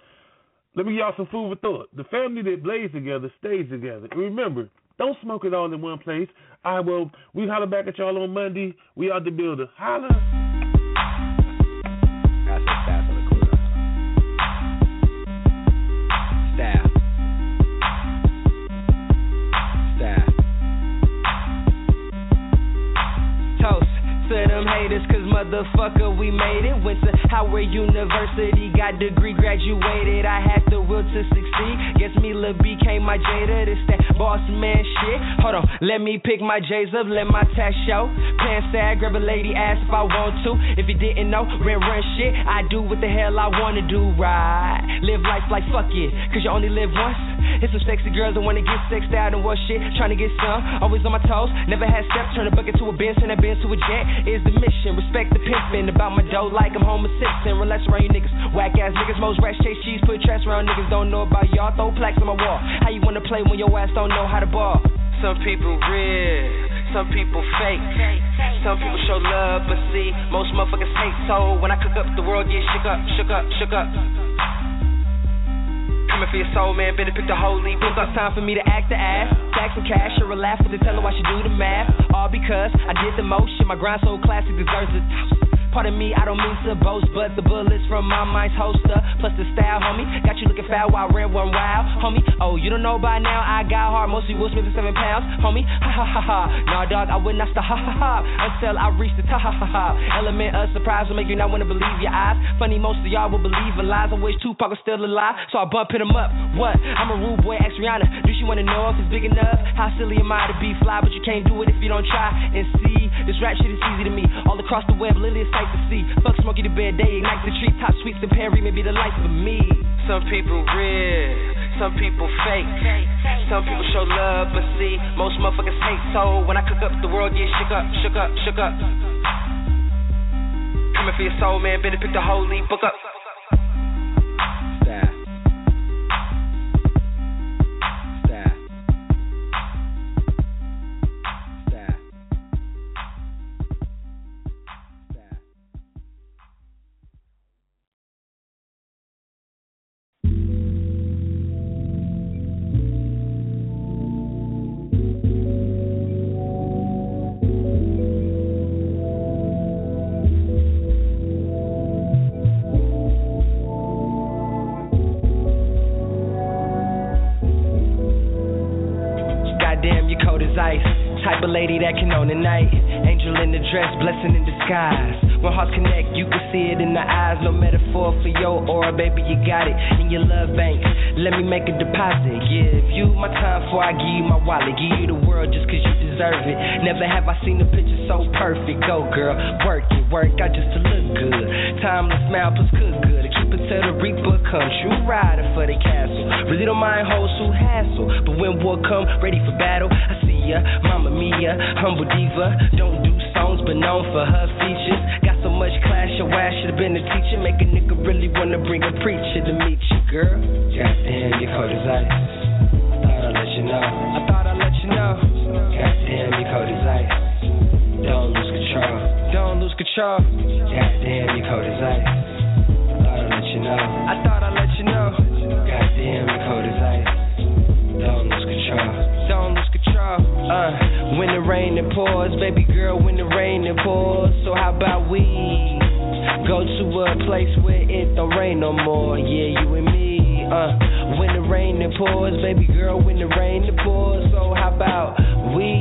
Let me give y'all some food for thought. The family that blaze together stays together. And remember, don't smoke it all in one place. I will. We holler back at y'all on Monday. We are the building. Holler. Haters motherfucker, we made it. Went to Howard University, got degree, graduated. I had the will to succeed. Guess me, Lil B came my Jada. This that boss man shit. Hold on, let me pick my J's up, let my tax show. Pants sad, grab a lady ass if I want to. If you didn't know, rent run shit. I do what the hell I wanna do, right? Live life like fuck it, cause you only live once. Hit some sexy girls that wanna get sexed out and what shit. Trying to get some, always on my toes. Never had steps, turn a bucket to a bench, turn that bench to a jet. Is the mission, respect the pimpin'. About my dough like I'm Homer Simpson. Relax around you niggas. Whack ass niggas, most rats chase cheese, put trash around niggas. Don't know about y'all, throw plaques on my wall. How you wanna play when your ass don't know how to ball? Some people real, some people fake. Some people show love, but see, most motherfuckers hate. So when I cook up, the world get shook up, shook up, shook up. Coming for your soul, man. Better pick the holy book up. Time for me to act the ass. Stack some cash or laugh with the teller I should do the math. All because I did the motion. My grind so classic deserves toast. Pardon me, I don't mean to boast, but the bullets from my mind's holster. Plus the style, homie. Got you looking foul while ran one wild, homie. Oh, you don't know by now, I got hard. Mostly Will Smith at seven pounds, homie. Ha ha ha ha. Nah, dog, I would not stop. Ha ha ha. Until I reach the top. Ha ha ha. Element of surprise will make you not want to believe your eyes. Funny, most of y'all will believe in lies. I wish Tupac was still alive, so I bump hit him up. What? I'm a rude boy, ask Rihanna. Do she wanna know if it's big enough? How silly am I to be fly, but you can't do it if you don't try and see. This rap shit is easy to me. All across the web, Lily is sight to see. Fuck Smokey the Bear, they ignite the tree. Top sweets and Perry may be the life of me. Some people real, some people fake. Some people show love, but see, most motherfuckers hate. So when I cook up, the world get shook up, shook up, shook up. Coming for your soul, man. Better pick the holy book up. I give you my wallet. Give you the world just cause you deserve it. Never have I seen a picture so perfect. Go, girl, work it, work out just to look good. Timeless smile plus cook good. To keep it till the reaper comes. True rider for the castle. Really don't mind hoes who hassle. But when war come, ready for battle, I see ya. Mama Mia, humble diva. Don't do songs, but known for her features. Got so much class, your ass should have been a teacher. Make a nigga really wanna bring a preacher to meet you, girl. Goddamn, you cold as ice. Know. I thought I'd let you know. Goddamn, you cold as ice. Don't lose control. Don't lose control. Goddamn, you cold as ice. Thought I'd let you know. I thought I'd let you know. Goddamn, you cold as ice. Don't lose control. Don't lose control. Uh, when the rain it pours, baby girl, when the rain it pours. So how about we go to a place where it don't rain no more? Yeah, you and me. Uh, when the rain it pours, baby girl, when the rain it pours. So how about we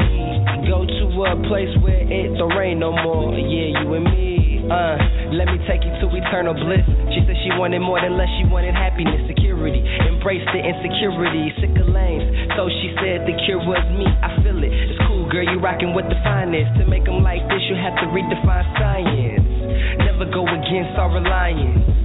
go to a place where it don't rain no more? Yeah, you and me. Uh, let me take you to eternal bliss. She said she wanted more than less, she wanted happiness, security. Embrace the insecurity, sick of lanes. So she said the cure was me, I feel it. It's cool, girl, you rockin' with the finest. To make them like this, you have to redefine science. Never go against our reliance.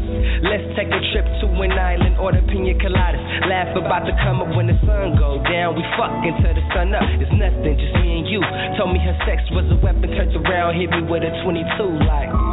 Let's take a trip to an island, order pina coladas. Laugh about to come up when the sun go down. We fuck until the sun up. It's nothing, just me and you. Told me her sex was a weapon, turned around, hit me with a 22 like.